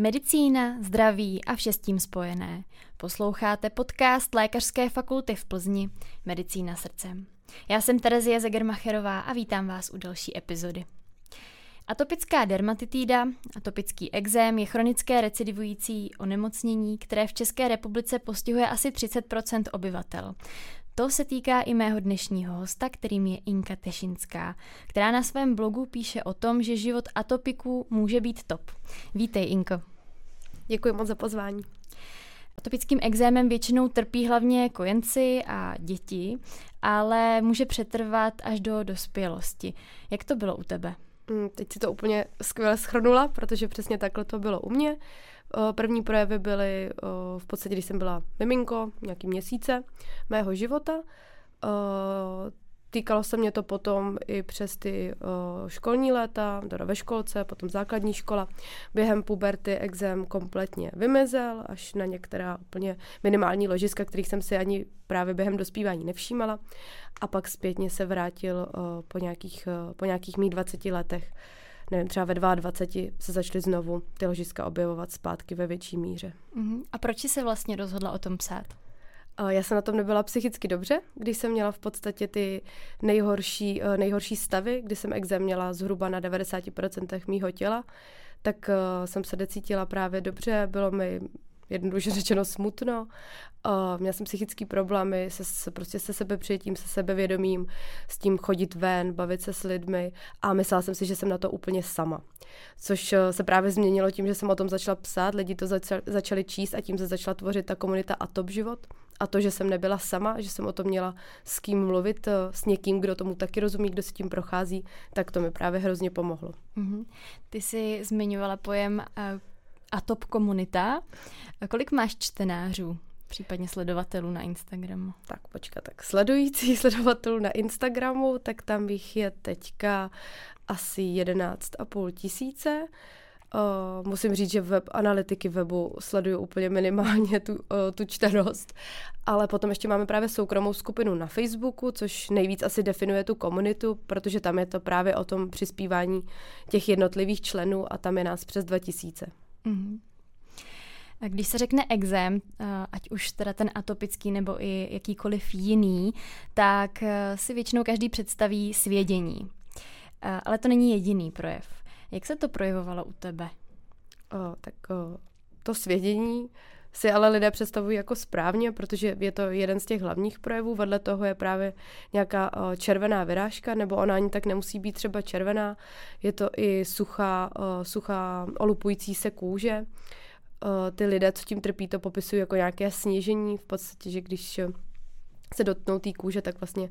Medicína, zdraví a vše s tím spojené. Posloucháte podcast Lékařské fakulty v Plzni Medicína srdcem. Já jsem Terezie Zegermacherová a vítám vás u další epizody. Atopická dermatitída, atopický exém je chronické recidivující onemocnění, které v České republice postihuje asi 30% obyvatel. To se týká i mého dnešního hosta, kterým je Inka Tešinská, která na svém blogu píše o tom, že život atopiků může být top. Vítej, Inko. Děkuji moc za pozvání. Atopickým exémem většinou trpí hlavně kojenci a děti, ale může přetrvat až do dospělosti. Jak to bylo u tebe? Mm, teď si to úplně skvěle schrnula, protože přesně takhle to bylo u mě. První projevy byly v podstatě, když jsem byla miminko, nějaký měsíce mého života. Týkalo se mě to potom i přes ty uh, školní léta, teda ve školce, potom základní škola. Během puberty exém kompletně vymizel, až na některá úplně minimální ložiska, kterých jsem si ani právě během dospívání nevšímala. A pak zpětně se vrátil uh, po, nějakých, uh, po nějakých mých 20 letech. Nevím, třeba ve 22 se začaly znovu ty ložiska objevovat zpátky ve větší míře. Uh-huh. A proč jsi se vlastně rozhodla o tom psát? Já jsem na tom nebyla psychicky dobře, když jsem měla v podstatě ty nejhorší, eh, nejhorší stavy, kdy jsem exém měla zhruba na 90% mýho těla, tak eh, jsem se necítila právě dobře, bylo mi jednoduše řečeno smutno. Měla jsem psychické problémy se, se, prostě se sebepřijetím, se sebevědomím, s tím chodit ven, bavit se s lidmi a myslela jsem si, že jsem na to úplně sama. Což uh, se právě změnilo tím, že jsem o tom začala psát, lidi to začali číst a tím se začala tvořit ta komunita a top život. A to, že jsem nebyla sama, že jsem o tom měla s kým mluvit, uh, s někým, kdo tomu taky rozumí, kdo si tím prochází, tak to mi právě hrozně pomohlo. Mm-hmm. Ty jsi zmiňovala pojem uh, Atop komunita. Kolik máš čtenářů? případně sledovatelů na Instagramu? Tak počkat, tak sledující sledovatelů na Instagramu, tak tam bych je teďka asi 11,5 tisíce. Uh, musím říct, že web analytiky webu sleduju úplně minimálně tu, uh, tu čtenost, ale potom ještě máme právě soukromou skupinu na Facebooku, což nejvíc asi definuje tu komunitu, protože tam je to právě o tom přispívání těch jednotlivých členů a tam je nás přes 2000. Mm-hmm. Když se řekne exém, eh, ať už teda ten atopický nebo i jakýkoliv jiný, tak si většinou každý představí svědění. Ale to není jediný projev. Jak se to projevovalo u tebe? O, tak o, to svědění si ale lidé představují jako správně, protože je to jeden z těch hlavních projevů. Vedle toho je právě nějaká červená vyrážka, nebo ona ani tak nemusí být třeba červená. Je to i suchá, suchá olupující se kůže ty lidé, co tím trpí, to popisují jako nějaké snížení, v podstatě, že když se dotknou té kůže, tak vlastně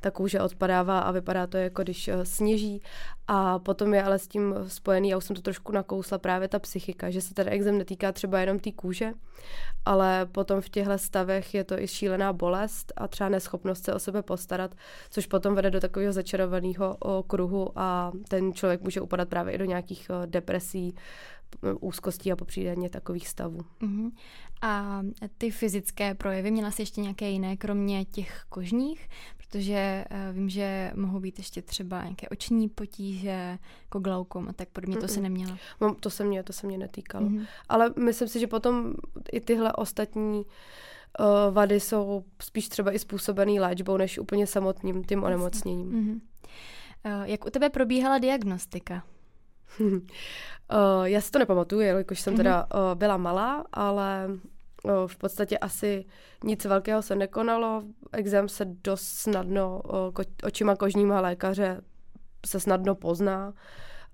ta kůže odpadává a vypadá to jako když uh, sněží. A potom je ale s tím spojený, já už jsem to trošku nakousla, právě ta psychika, že se ten exem netýká třeba jenom té kůže, ale potom v těchto stavech je to i šílená bolest a třeba neschopnost se o sebe postarat, což potom vede do takového začarovaného kruhu a ten člověk může upadat právě i do nějakých depresí, úzkostí a popřípadně takových stavů. Uh-huh. A ty fyzické projevy, měla jsi ještě nějaké jiné, kromě těch kožních? Protože uh, vím, že mohou být ještě třeba nějaké oční potíže, jako glaukom a tak podobně, to se neměla. No, to se mě, to se mě netýkalo. Uh-huh. Ale myslím si, že potom i tyhle ostatní uh, vady jsou spíš třeba i způsobený léčbou, než úplně samotným tím onemocněním. Uh-huh. Uh, jak u tebe probíhala diagnostika? Uh, já si to nepamatuju, jelikož jsem teda uh, byla malá, ale uh, v podstatě asi nic velkého se nekonalo. Exém se dost snadno uh, ko- očima kožníma lékaře se snadno pozná.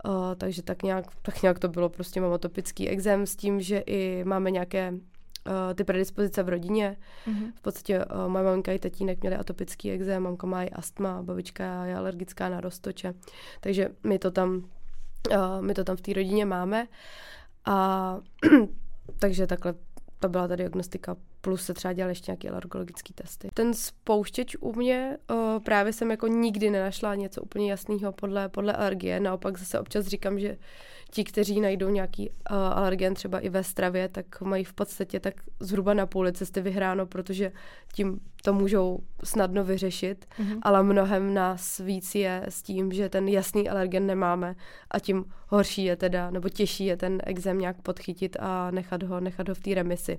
Uh, takže tak nějak, tak nějak to bylo prostě mám atopický exém s tím, že i máme nějaké uh, ty predispozice v rodině. Mm-hmm. V podstatě uh, moje maminka i tatínek měli atopický exém, mamka má i astma, babička je alergická na roztoče. Takže my to tam Uh, my to tam v té rodině máme. A takže takhle to byla ta diagnostika plus se třeba dělali ještě nějaké alergologické testy. Ten spouštěč u mě uh, právě jsem jako nikdy nenašla něco úplně jasného podle, podle alergie, naopak zase občas říkám, že ti, kteří najdou nějaký uh, alergen třeba i ve stravě, tak mají v podstatě tak zhruba na půli cesty vyhráno, protože tím to můžou snadno vyřešit, mm-hmm. ale mnohem nás víc je s tím, že ten jasný alergen nemáme a tím horší je teda, nebo těžší je ten exém nějak podchytit a nechat ho, nechat ho v té remisi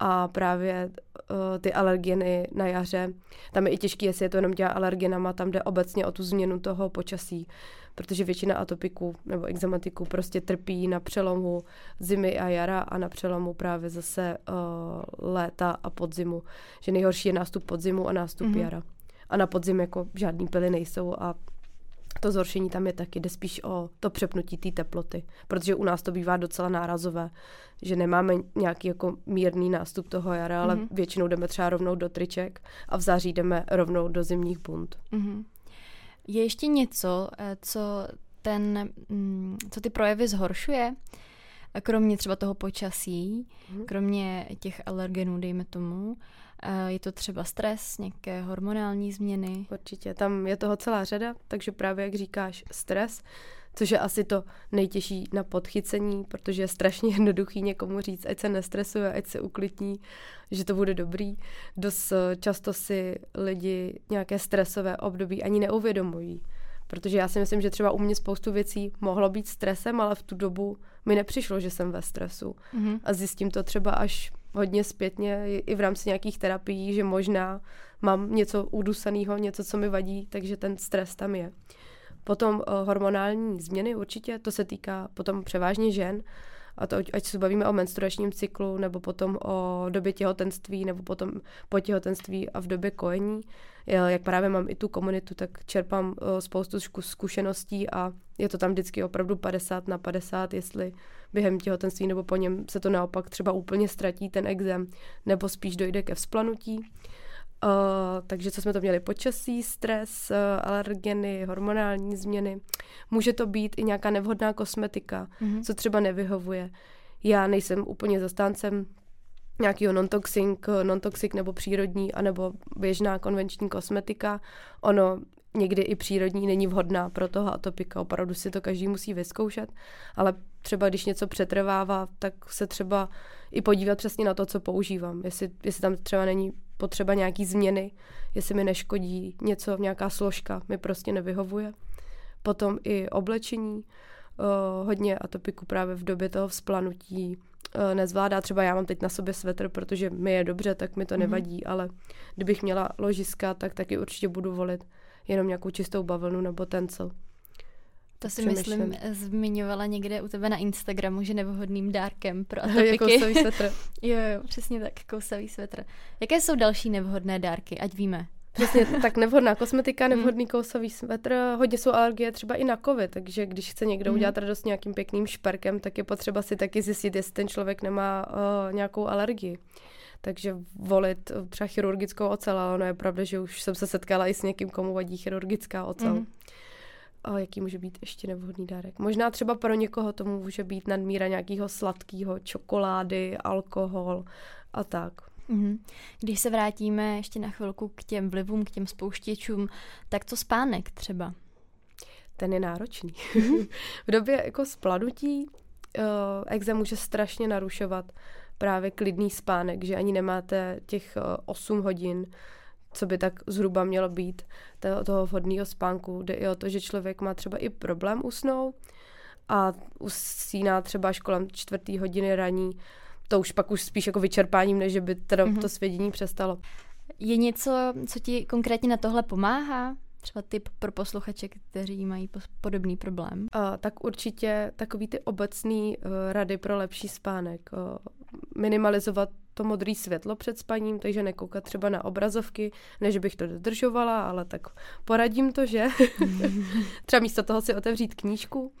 a právě uh, ty alergeny na jaře, tam je i těžké, jestli je to jenom dělá alergenama, tam jde obecně o tu změnu toho počasí, protože většina atopiků nebo exematiků prostě trpí na přelomu zimy a jara a na přelomu právě zase uh, léta a podzimu, že nejhorší je nástup podzimu a nástup mm-hmm. jara. A na podzim jako žádný pily nejsou a to zhoršení tam je taky, jde spíš o to přepnutí té teploty, protože u nás to bývá docela nárazové, že nemáme nějaký jako mírný nástup toho jara, ale mm-hmm. většinou jdeme třeba rovnou do triček a v září jdeme rovnou do zimních bund. Mm-hmm. Je ještě něco, eh, co ten, mm, co ty projevy zhoršuje? Kromě třeba toho počasí, mm-hmm. kromě těch alergenů, dejme tomu, je to třeba stres, nějaké hormonální změny? Určitě, tam je toho celá řada, takže právě jak říkáš, stres, což je asi to nejtěžší na podchycení, protože je strašně jednoduchý někomu říct, ať se nestresuje, ať se uklidní, že to bude dobrý. Dost eh, často si lidi nějaké stresové období ani neuvědomují. Protože já si myslím, že třeba u mě spoustu věcí mohlo být stresem, ale v tu dobu mi nepřišlo, že jsem ve stresu. Mm-hmm. A zjistím to třeba až hodně zpětně i v rámci nějakých terapií, že možná mám něco udusaného, něco, co mi vadí, takže ten stres tam je. Potom uh, hormonální změny určitě, to se týká potom převážně žen, a to ať se bavíme o menstruačním cyklu, nebo potom o době těhotenství, nebo potom po těhotenství a v době kojení. Jak právě mám i tu komunitu, tak čerpám eh, spoustu zkušeností a je to tam vždycky opravdu 50 na 50, jestli během těhotenství nebo po něm se to naopak třeba úplně ztratí ten exém, nebo spíš dojde ke vzplanutí. Uh, takže co jsme to měli? Počasí, stres, uh, alergeny, hormonální změny. Může to být i nějaká nevhodná kosmetika, mm-hmm. co třeba nevyhovuje. Já nejsem úplně zastáncem nějakého non-toxic, non-toxic nebo přírodní, anebo běžná konvenční kosmetika. Ono někdy i přírodní není vhodná pro toho atopika, opravdu si to každý musí vyzkoušet, ale třeba když něco přetrvává, tak se třeba i podívat přesně na to, co používám, jestli, jestli tam třeba není potřeba nějaký změny, jestli mi neškodí něco, nějaká složka mi prostě nevyhovuje. Potom i oblečení, uh, hodně atopiku právě v době toho vzplanutí uh, nezvládá. Třeba já mám teď na sobě svetr, protože mi je dobře, tak mi to mm-hmm. nevadí, ale kdybych měla ložiska, tak taky určitě budu volit jenom nějakou čistou bavlnu nebo tencel. To si myslím, zmiňovala někde u tebe na Instagramu, že nevhodným dárkem pro atopiky. kousavý svetr. jo, jo, přesně tak, kousavý svetr. Jaké jsou další nevhodné dárky, ať víme? Přesně, tak nevhodná kosmetika, hmm. nevhodný kousavý svetr, hodně jsou alergie třeba i na covid, takže když chce někdo mm. udělat radost nějakým pěkným šperkem, tak je potřeba si taky zjistit, jestli ten člověk nemá uh, nějakou alergii. Takže volit třeba chirurgickou ocel, ale ono je pravda, že už jsem se setkala i s někým, komu vadí chirurgická ocel. Mm. A jaký může být ještě nevhodný dárek? Možná třeba pro někoho to může být nadmíra nějakého sladkého, čokolády, alkohol a tak. Mm-hmm. Když se vrátíme ještě na chvilku k těm vlivům, k těm spouštěčům, tak to spánek třeba? Ten je náročný. Mm-hmm. v době jako spladnutí uh, exem může strašně narušovat právě klidný spánek, že ani nemáte těch uh, 8 hodin co by tak zhruba mělo být toho, toho vhodného spánku. Jde i o to, že člověk má třeba i problém usnout a usíná třeba až kolem čtvrtý hodiny raní. To už pak už spíš jako vyčerpáním, než by teda mm-hmm. to svědění přestalo. Je něco, co ti konkrétně na tohle pomáhá? Třeba tip pro posluchače, kteří mají podobný problém? Uh, tak určitě takový ty obecný uh, rady pro lepší spánek. Uh, minimalizovat to modré světlo před spaním, takže nekoukat třeba na obrazovky, než bych to dodržovala, ale tak poradím to, že třeba místo toho si otevřít knížku,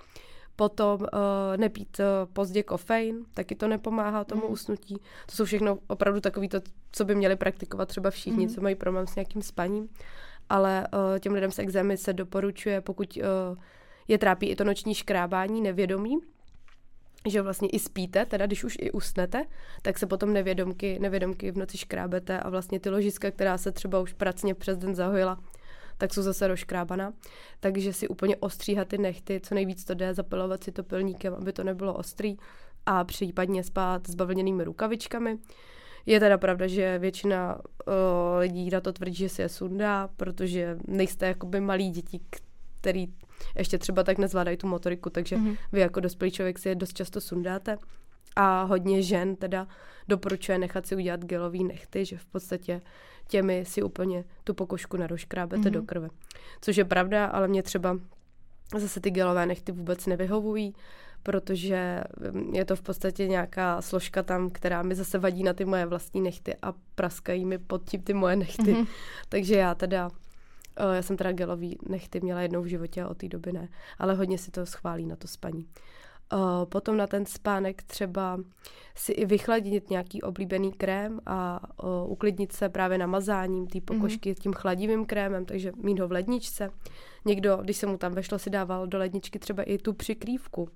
potom uh, nepít uh, pozdě kofein, taky to nepomáhá tomu mm. usnutí. To jsou všechno opravdu takový to, co by měli praktikovat třeba všichni, mm. co mají problém s nějakým spaním. Ale uh, těm lidem s exémy se doporučuje, pokud uh, je trápí i to noční škrábání, nevědomí, že vlastně i spíte, teda když už i usnete, tak se potom nevědomky, nevědomky v noci škrábete a vlastně ty ložiska, která se třeba už pracně přes den zahojila, tak jsou zase rozkrábaná. Takže si úplně ostříhat ty nechty, co nejvíc to jde, zapilovat si to pilníkem, aby to nebylo ostrý a případně spát s bavlněnými rukavičkami. Je teda pravda, že většina uh, lidí na to tvrdí, že si je sundá, protože nejste jakoby malí děti, který ještě třeba tak nezvládají tu motoriku, takže mm-hmm. vy jako dospělý člověk si je dost často sundáte. A hodně žen teda doporučuje nechat si udělat gelový nechty, že v podstatě těmi si úplně tu pokožku naroškrábete mm-hmm. do krve. Což je pravda, ale mě třeba zase ty gelové nechty vůbec nevyhovují, protože mm, je to v podstatě nějaká složka tam, která mi zase vadí na ty moje vlastní nechty a praskají mi pod tím ty moje nechty. Mm-hmm. Takže já teda eh, já jsem teda gelový nechty měla jednou v životě a od té doby ne, ale hodně si to schválí na to spaní. Uh, potom na ten spánek třeba si i vychladit nějaký oblíbený krém a uh, uklidnit se právě namazáním té pokožky mm-hmm. tím chladivým krémem, takže mít ho v ledničce. Někdo, když se mu tam vešlo, si dával do ledničky třeba i tu přikrývku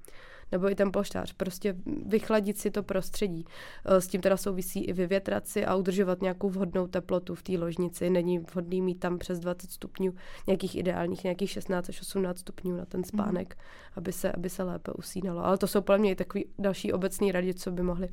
nebo i ten polštář, prostě vychladit si to prostředí. Eh, s tím teda souvisí i vyvětrat si a udržovat nějakou vhodnou teplotu v té ložnici. Není vhodný mít tam přes 20 stupňů, nějakých ideálních, nějakých 16 až 18 stupňů na ten mhm. spánek, mm. aby, se, aby se lépe usínalo. Ale to jsou podle mě i takový další obecný rady, co by mohli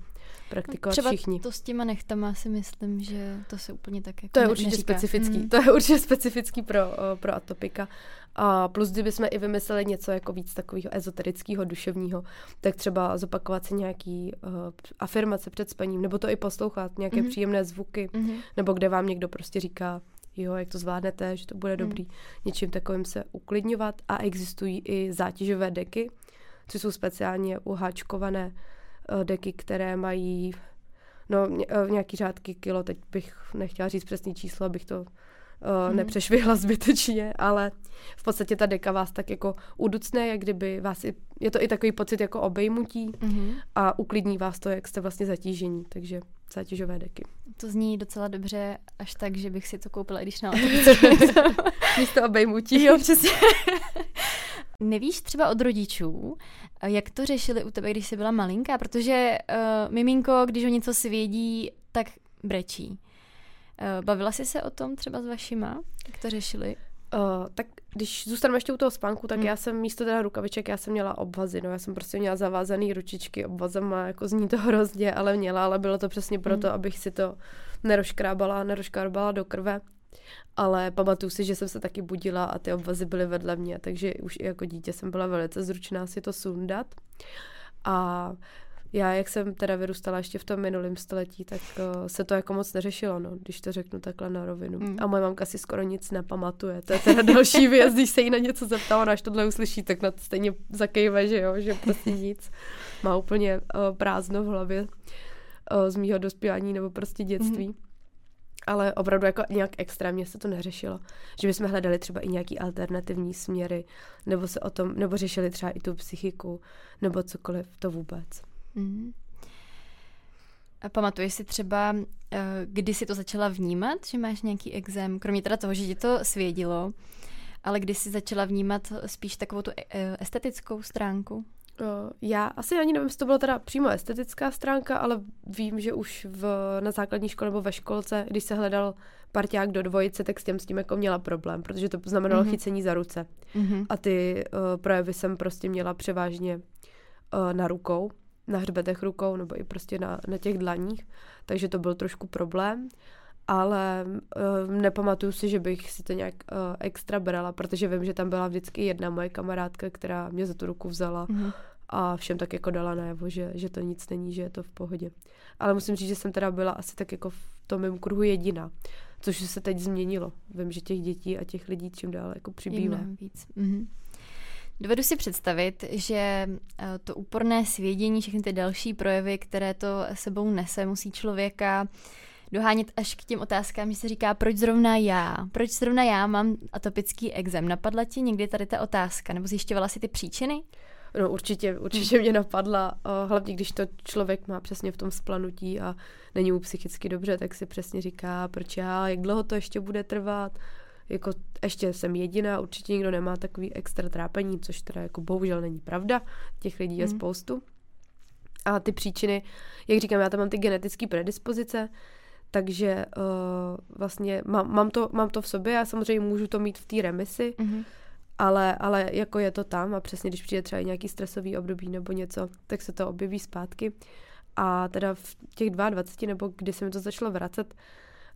praktikovat Třeba všichni. to s těma nechtama si myslím, že to se úplně tak jako To je určitě neříká. specifický. Mm. To je určitě specifický pro, pro atopika. A plus, kdybychom i vymysleli něco jako víc takového ezoterického, duševního, tak třeba zopakovat si nějaký uh, afirmace před spaním, nebo to i poslouchat, nějaké mm-hmm. příjemné zvuky, mm-hmm. nebo kde vám někdo prostě říká, jo, jak to zvládnete, že to bude mm. dobrý, něčím takovým se uklidňovat a existují i zátěžové deky, což jsou speciálně uháčkované uh, deky, které mají no, nějaký řádky kilo, teď bych nechtěla říct přesný číslo, abych to uh, nepřešvihla zbytečně, ale v podstatě ta deka vás tak jako uducne, jak kdyby vás i, je to i takový pocit jako obejmutí mm-hmm. a uklidní vás to, jak jste vlastně zatížení, takže zátěžové deky. To zní docela dobře, až tak, že bych si to koupila, i když na Místo obejmutí. Jo, přesně. Nevíš třeba od rodičů, jak to řešili u tebe, když jsi byla malinká? Protože uh, miminko, když ho něco svědí, tak brečí. Eh, bavila jsi se o tom třeba s vašima? Jak to řešili? Uh, tak když zůstaneme ještě u toho spánku, tak hmm. já jsem místo teda rukaviček, já jsem měla obvazy, no já jsem prostě měla zavázaný ručičky obvazama, jako zní to hrozně, ale měla, ale bylo to přesně proto, hmm. abych si to neroškrábala, neroškrábala do krve. Ale pamatuju si, že jsem se taky budila a ty obvazy byly vedle mě, takže už i jako dítě jsem byla velice zručná si to sundat. A já, jak jsem teda vyrůstala ještě v tom minulém století, tak uh, se to jako moc neřešilo, no, když to řeknu takhle na rovinu. Mm. A moje mamka si skoro nic nepamatuje. To je teda další věc, když se jí na něco zeptá, ona až tohle uslyší, tak na to stejně zakejve, že jo, že prostě nic. Má úplně uh, prázdno v hlavě uh, z mýho dospívání nebo prostě dětství. Mm. Ale opravdu jako nějak extrémně se to neřešilo. Že bychom hledali třeba i nějaký alternativní směry, nebo se o tom, nebo řešili třeba i tu psychiku, nebo cokoliv, to vůbec. Mm. A pamatuješ si třeba, eh, kdy jsi to začala vnímat, že máš nějaký exém, kromě teda toho, že ti to svědilo, ale kdy jsi začala vnímat spíš takovou tu eh, estetickou stránku? Já asi ani nevím, jestli to byla teda přímo estetická stránka, ale vím, že už v, na základní škole nebo ve školce, když se hledal parťák do dvojice, tak s tím s tím jako měla problém, protože to znamenalo mm-hmm. chycení za ruce. Mm-hmm. A ty uh, projevy jsem prostě měla převážně uh, na rukou na hřbetech rukou nebo i prostě na, na těch dlaních, takže to byl trošku problém, ale uh, nepamatuju si, že bych si to nějak uh, extra brala, protože vím, že tam byla vždycky jedna moje kamarádka, která mě za tu ruku vzala mm-hmm. a všem tak jako dala najevo, že, že to nic není, že je to v pohodě. Ale musím říct, že jsem teda byla asi tak jako v tom mém kruhu jediná, což se teď změnilo. Vím, že těch dětí a těch lidí čím dál jako přibývá. víc. Mm-hmm. Dovedu si představit, že eh, to úporné svědění, všechny ty další projevy, které to sebou nese, musí člověka dohánět až k těm otázkám, že se říká, proč zrovna já? Proč zrovna já mám atopický exém? Napadla ti někdy tady ta otázka? Nebo zjišťovala si ty příčiny? No určitě, určitě mě napadla, hlavně když to člověk má přesně v tom splanutí a není mu psychicky dobře, tak si přesně říká, proč já, jak dlouho to ještě bude trvat, jako ještě jsem jediná, určitě nikdo nemá takový extra trápení, což teda jako bohužel není pravda, těch lidí je hmm. spoustu. A ty příčiny, jak říkám, já tam mám ty genetické predispozice, takže uh, vlastně mám, mám, to, mám to v sobě a samozřejmě můžu to mít v té remisi, mm-hmm. ale, ale jako je to tam a přesně když přijde třeba nějaký stresový období nebo něco, tak se to objeví zpátky. A teda v těch 22, nebo kdy se mi to začalo vracet,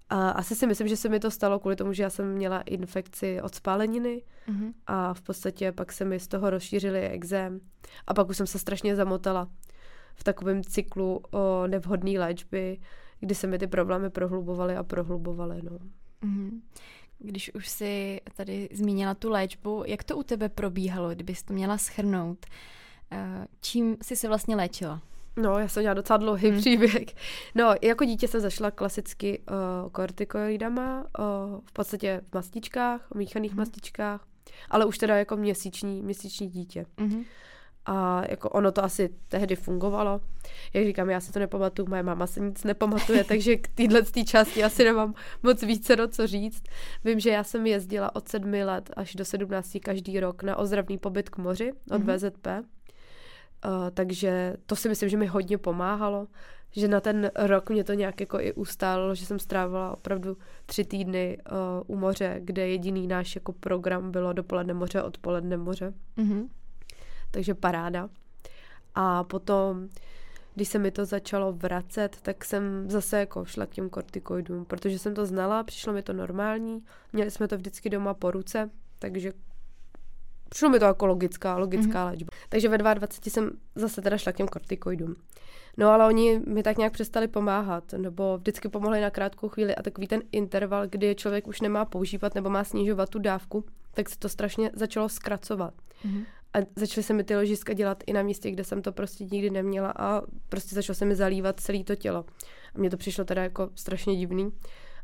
a asi si myslím, že se mi to stalo kvůli tomu, že já jsem měla infekci od spáleniny mm-hmm. a v podstatě pak se mi z toho rozšířily exém a pak už jsem se strašně zamotala v takovém cyklu o nevhodné léčby, kdy se mi ty problémy prohlubovaly a prohlubovaly. No. Mm-hmm. Když už si tady zmínila tu léčbu, jak to u tebe probíhalo, kdybys to měla schrnout? Eh, čím jsi se vlastně léčila? No, já jsem měla docela dlouhý hmm. příběh. No, jako dítě jsem zašla klasicky uh, kortikoidama, uh, v podstatě v mastičkách, míchaných hmm. mastičkách, ale už teda jako měsíční, měsíční dítě. Hmm. A jako ono to asi tehdy fungovalo. Jak říkám, já si to nepamatuju, moje máma se nic nepamatuje, takže k téhle části asi nemám moc více do co říct. Vím, že já jsem jezdila od sedmi let až do sedmnácti každý rok na ozdravný pobyt k moři od mm-hmm. VZP. Uh, takže to si myslím, že mi hodně pomáhalo, že na ten rok mě to nějak jako i ustálilo, že jsem strávila opravdu tři týdny uh, u moře, kde jediný náš jako program bylo dopoledne moře, odpoledne moře. Mm-hmm. Takže paráda. A potom, když se mi to začalo vracet, tak jsem zase jako šla k těm kortikoidům, protože jsem to znala, přišlo mi to normální, měli jsme to vždycky doma po ruce, takže Přišlo mi to jako logická, logická mm-hmm. léčba. Takže ve 22 jsem zase teda šla k těm kortikoidům. No ale oni mi tak nějak přestali pomáhat, nebo vždycky pomohli na krátkou chvíli a takový ten interval, kdy člověk už nemá používat nebo má snižovat tu dávku, tak se to strašně začalo zkracovat. Mm-hmm. A začaly se mi ty ložiska dělat i na místě, kde jsem to prostě nikdy neměla a prostě začalo se mi zalívat celé to tělo. A mně to přišlo teda jako strašně divný.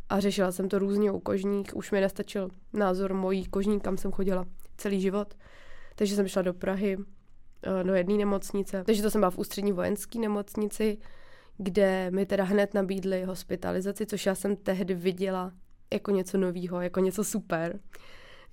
A řešila jsem to různě u kožních, už mi nestačil názor mojí kožní, kam jsem chodila celý život. Takže jsem šla do Prahy, eh, do jedné nemocnice. Takže to jsem byla v ústřední vojenské nemocnici, kde mi teda hned nabídli hospitalizaci, což já jsem tehdy viděla jako něco nového, jako něco super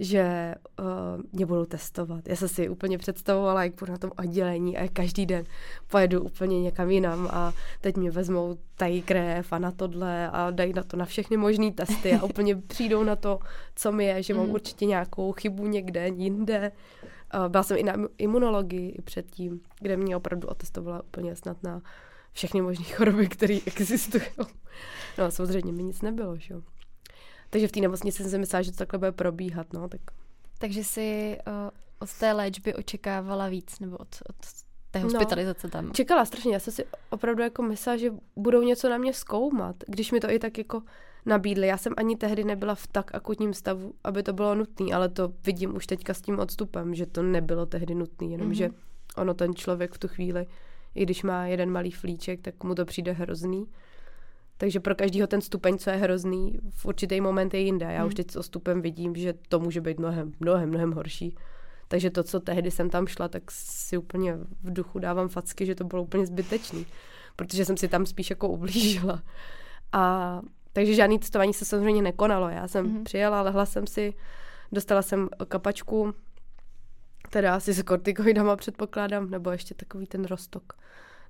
že uh, mě budou testovat. Já jsem si úplně představovala, jak budu na tom oddělení a každý den pojedu úplně někam jinam a teď mě vezmou tají krev a na tohle a dají na to na všechny možné testy a úplně přijdou na to, co mi je, že mám mm. určitě nějakou chybu někde, jinde. Uh, byla jsem i na imunologii předtím, kde mě opravdu otestovala úplně snad na všechny možné choroby, které existují. No samozřejmě mi nic nebylo, že jo. Takže v té nemocnici jsem si myslela, že to takhle bude probíhat, no, tak. Takže si uh, od té léčby očekávala víc, nebo od, od té no, hospitalizace no, tam? Čekala strašně, já jsem si opravdu jako myslela, že budou něco na mě zkoumat, když mi to i tak jako nabídli. Já jsem ani tehdy nebyla v tak akutním stavu, aby to bylo nutné, ale to vidím už teďka s tím odstupem, že to nebylo tehdy nutné, jenom mm-hmm. že ono ten člověk v tu chvíli, i když má jeden malý flíček, tak mu to přijde hrozný. Takže pro každého ten stupeň, co je hrozný, v určitý moment je jinde. Já hmm. už teď s stupem vidím, že to může být mnohem, mnohem, mnohem horší. Takže to, co tehdy jsem tam šla, tak si úplně v duchu dávám facky, že to bylo úplně zbytečný. Protože jsem si tam spíš jako ublížila. A takže žádný testování se samozřejmě nekonalo. Já jsem mm-hmm. přijela, lehla jsem si, dostala jsem kapačku, teda asi s kortikoidama předpokládám, nebo ještě takový ten rostok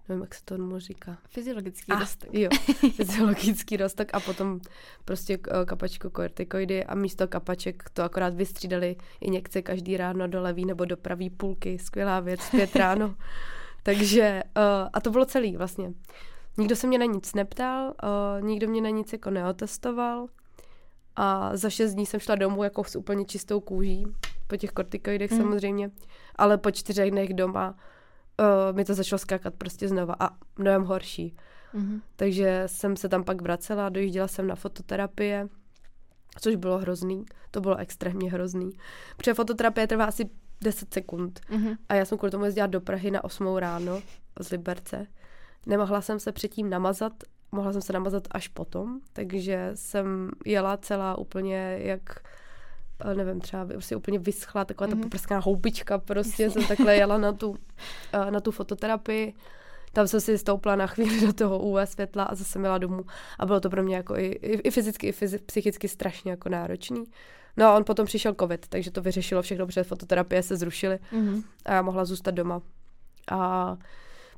nevím, jak se to tomu říká. Fyziologický ah, rostok. Jo, fyziologický rostok a potom prostě eh, kapačku kortikoidy a místo kapaček to akorát vystřídali injekce každý ráno do levý nebo do pravý půlky. Skvělá věc, pět ráno. Takže, uh, a to bylo celý vlastně. Nikdo se mě na nic neptal, uh, nikdo mě na nic jako neotestoval a za šest dní jsem šla domů jako s úplně čistou kůží, po těch kortikoidech mm. samozřejmě, ale po čtyřech dnech doma uh, mi to začalo skákat prostě znova a mnohem horší. Mm-hmm. Takže jsem se tam pak vracela, dojížděla jsem na fototerapie, což bylo hrozný. To bylo extrémně hrozný. Protože fototerapie trvá asi 10 sekund. Mm-hmm. A já jsem kvůli tomu jezdila do Prahy na 8 ráno z Liberce. Nemohla jsem se předtím namazat, mohla jsem se namazat až potom, takže jsem jela celá úplně jak nevím, třeba prostě úplně vyschla, taková mm-hmm. ta mhm. poprská houbička, prostě jsem takhle jela na tu, na tu fototerapii. Tam jsem si stoupla na chvíli do toho UV světla a zase měla domů. A bylo to pro mě jako i, i, i fyzicky, i fyzi, psychicky strašně jako náročný. No a on potom přišel covid, takže to vyřešilo všechno, protože fototerapie se zrušily mm-hmm. a já mohla zůstat doma. A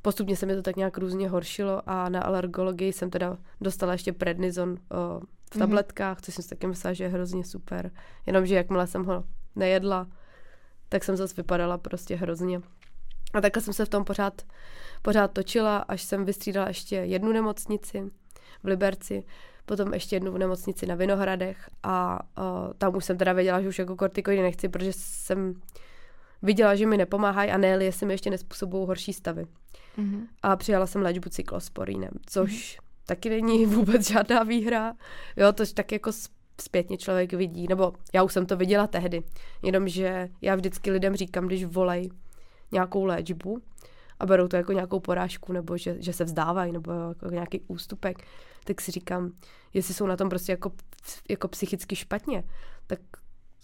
postupně se mi to tak nějak různě horšilo a na alergologii jsem teda dostala ještě prednizon o, v mhm. tabletkách, mm-hmm. což jsem si taky myslela, že je hrozně super. Jenomže jakmile jsem ho nejedla, tak jsem zase vypadala prostě hrozně. A takhle jsem se v tom pořád, pořád točila, až jsem vystřídala ještě jednu nemocnici v Liberci, potom ještě jednu v nemocnici na Vinohradech a uh, tam už jsem teda věděla, že už jako kortikoidy nechci, protože jsem viděla, že mi nepomáhají a ne jestli mi ještě nespůsobují horší stavy. Mm-hmm. A přijala jsem léčbu cyklosporínem, což mm-hmm. Taky není vůbec žádná výhra. Jo, to tak jako zpětně člověk vidí, nebo já už jsem to viděla tehdy, jenomže já vždycky lidem říkám, když volej nějakou léčbu a berou to jako nějakou porážku, nebo že, že se vzdávají, nebo jako nějaký ústupek, tak si říkám, jestli jsou na tom prostě jako, jako psychicky špatně, tak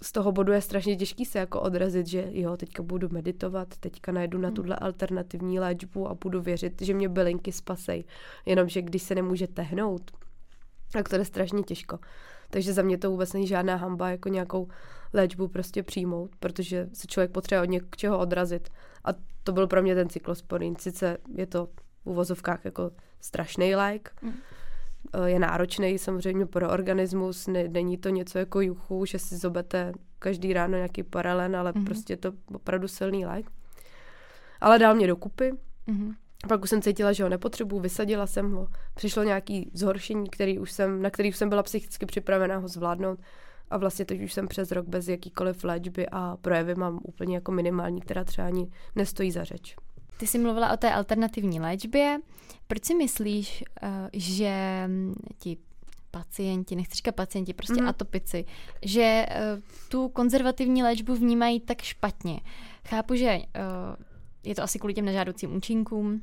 z toho bodu je strašně těžký se jako odrazit, že jo, teďka budu meditovat, teďka najdu na hmm. tuhle alternativní léčbu a budu věřit, že mě bylinky spasej. Jenomže když se nemůže tehnout, tak to je strašně těžko. Takže za mě to vůbec není žádná hamba jako nějakou léčbu prostě přijmout, protože se člověk potřebuje od něčeho odrazit. A to byl pro mě ten cyklosporin. Sice je to v uvozovkách jako strašný lék, mm. Je náročný samozřejmě pro organismus, ne, není to něco jako juchu, že si zobete každý ráno nějaký paralen, ale mm. prostě je to opravdu silný lék. Ale dal mě dokupy. Mm. Pak už jsem cítila, že ho nepotřebuju, vysadila jsem ho. Přišlo nějaký zhoršení, který už jsem, na který už jsem byla psychicky připravená ho zvládnout. A vlastně teď už jsem přes rok bez jakýkoliv léčby a projevy mám úplně jako minimální, která třeba ani nestojí za řeč. Ty jsi mluvila o té alternativní léčbě. Proč si myslíš, eh, že ti pacienti, nechci říkat pacienti, prostě mm. atopici, že eh, tu konzervativní léčbu vnímají tak špatně? Chápu, že eh, je to asi kvůli těm nežádoucím účinkům,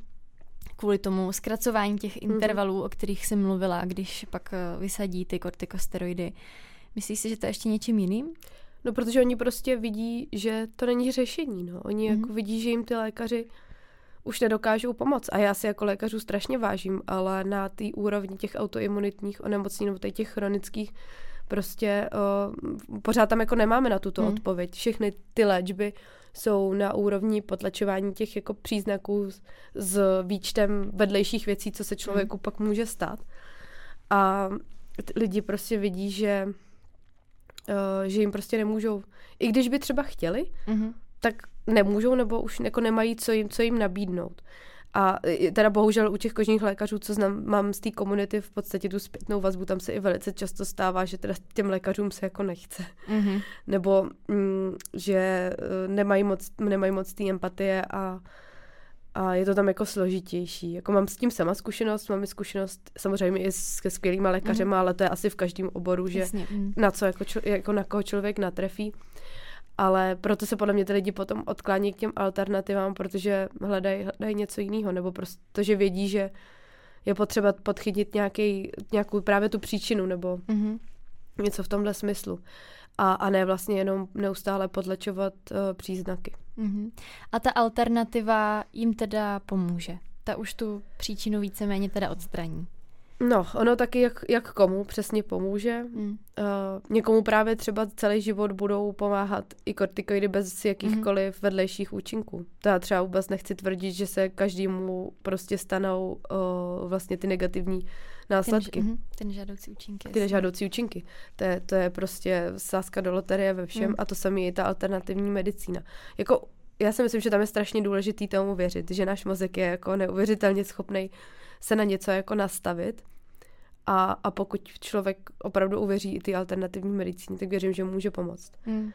kvůli tomu zkracování těch mhm. intervalů, mm-hmm. o kterých jsem mluvila, když pak vysadí ty kortikosteroidy. Myslíš si, že to je ještě něčím jiným? No, protože oni prostě vidí, že to není řešení. No. Oni mm-hmm. jako vidí, že jim ty lékaři už nedokážou pomoct. A já si jako lékařů strašně vážím, ale na té úrovni těch autoimunitních onemocnění nebo těch chronických prostě uh, pořád tam jako nemáme na tuto mm. odpověď. Všechny ty léčby jsou na úrovni potlačování těch jako příznaků s, s výčtem vedlejších věcí, co se člověku mm. pak může stát. A lidi prostě vidí, že uh, že jim prostě nemůžou, i když by třeba chtěli, mm-hmm. Tak nemůžou nebo už jako nemají co jim, co jim nabídnout. A teda bohužel u těch kožních lékařů, co znám, mám z té komunity v podstatě tu zpětnou vazbu, tam se i velice často stává, že teda těm lékařům se jako nechce. Mm-hmm. Nebo mm, že eh, nemají moc, nemají moc té empatie a a je to tam jako složitější. Jako mám s tím sama zkušenost, mám i zkušenost samozřejmě i s skvělýma lékařema, mm. ale to je asi v každém oboru, že Jasně. Mm. na co jako, čo, jako na koho člověk natrefí. Ale proto se podle mě ty lidi potom odklání k těm alternativám, protože hledají, hledají něco jiného, nebo prostě, že vědí, že je potřeba podchytit nějaký, nějakou právě tu příčinu, nebo mm-hmm. něco v tomhle smyslu. A, a ne vlastně jenom neustále podlečovat uh, příznaky. Mm-hmm. A ta alternativa jim teda pomůže. Ta už tu příčinu víceméně teda odstraní. No, ono taky jak, jak komu přesně pomůže. Mm. Uh, někomu právě třeba celý život budou pomáhat i kortikoidy bez jakýchkoliv mm. vedlejších účinků. To já třeba vůbec nechci tvrdit, že se každému prostě stanou uh, vlastně ty negativní následky. Ty, než, uh, ty nežádoucí účinky. Ty nežádoucí účinky. To je, to je prostě sázka do loterie ve všem mm. a to samé je ta alternativní medicína. Jako já si myslím, že tam je strašně důležitý tomu věřit, že náš mozek je jako neuvěřitelně schopný se na něco jako nastavit a, a pokud člověk opravdu uvěří i ty alternativní medicíny, tak věřím, že může pomoct. Hmm.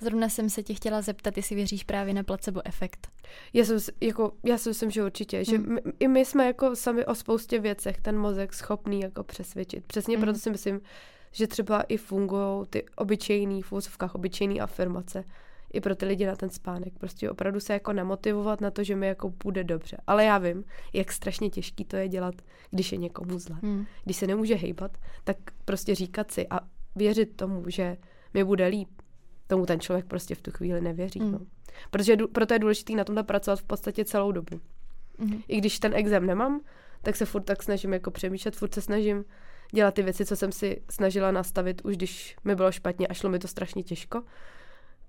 Zrovna jsem se tě chtěla zeptat, jestli věříš právě na placebo efekt. Já, jsem, jako, já si myslím, že určitě. Hmm. Že my, I my jsme jako sami o spoustě věcech ten mozek schopný jako přesvědčit. Přesně hmm. proto si myslím, že třeba i fungují ty obyčejný, v úzovkách obyčejný afirmace i pro ty lidi na ten spánek. Prostě opravdu se jako namotivovat na to, že mi jako půjde dobře. Ale já vím, jak strašně těžký to je dělat, když je někomu zle. Hmm. Když se nemůže hejbat, tak prostě říkat si a věřit tomu, že mi bude líp, tomu ten člověk prostě v tu chvíli nevěří. Hmm. No. Protože proto je důležité na tomhle pracovat v podstatě celou dobu. Hmm. I když ten exém nemám, tak se furt tak snažím jako přemýšlet, furt se snažím dělat ty věci, co jsem si snažila nastavit, už když mi bylo špatně a šlo mi to strašně těžko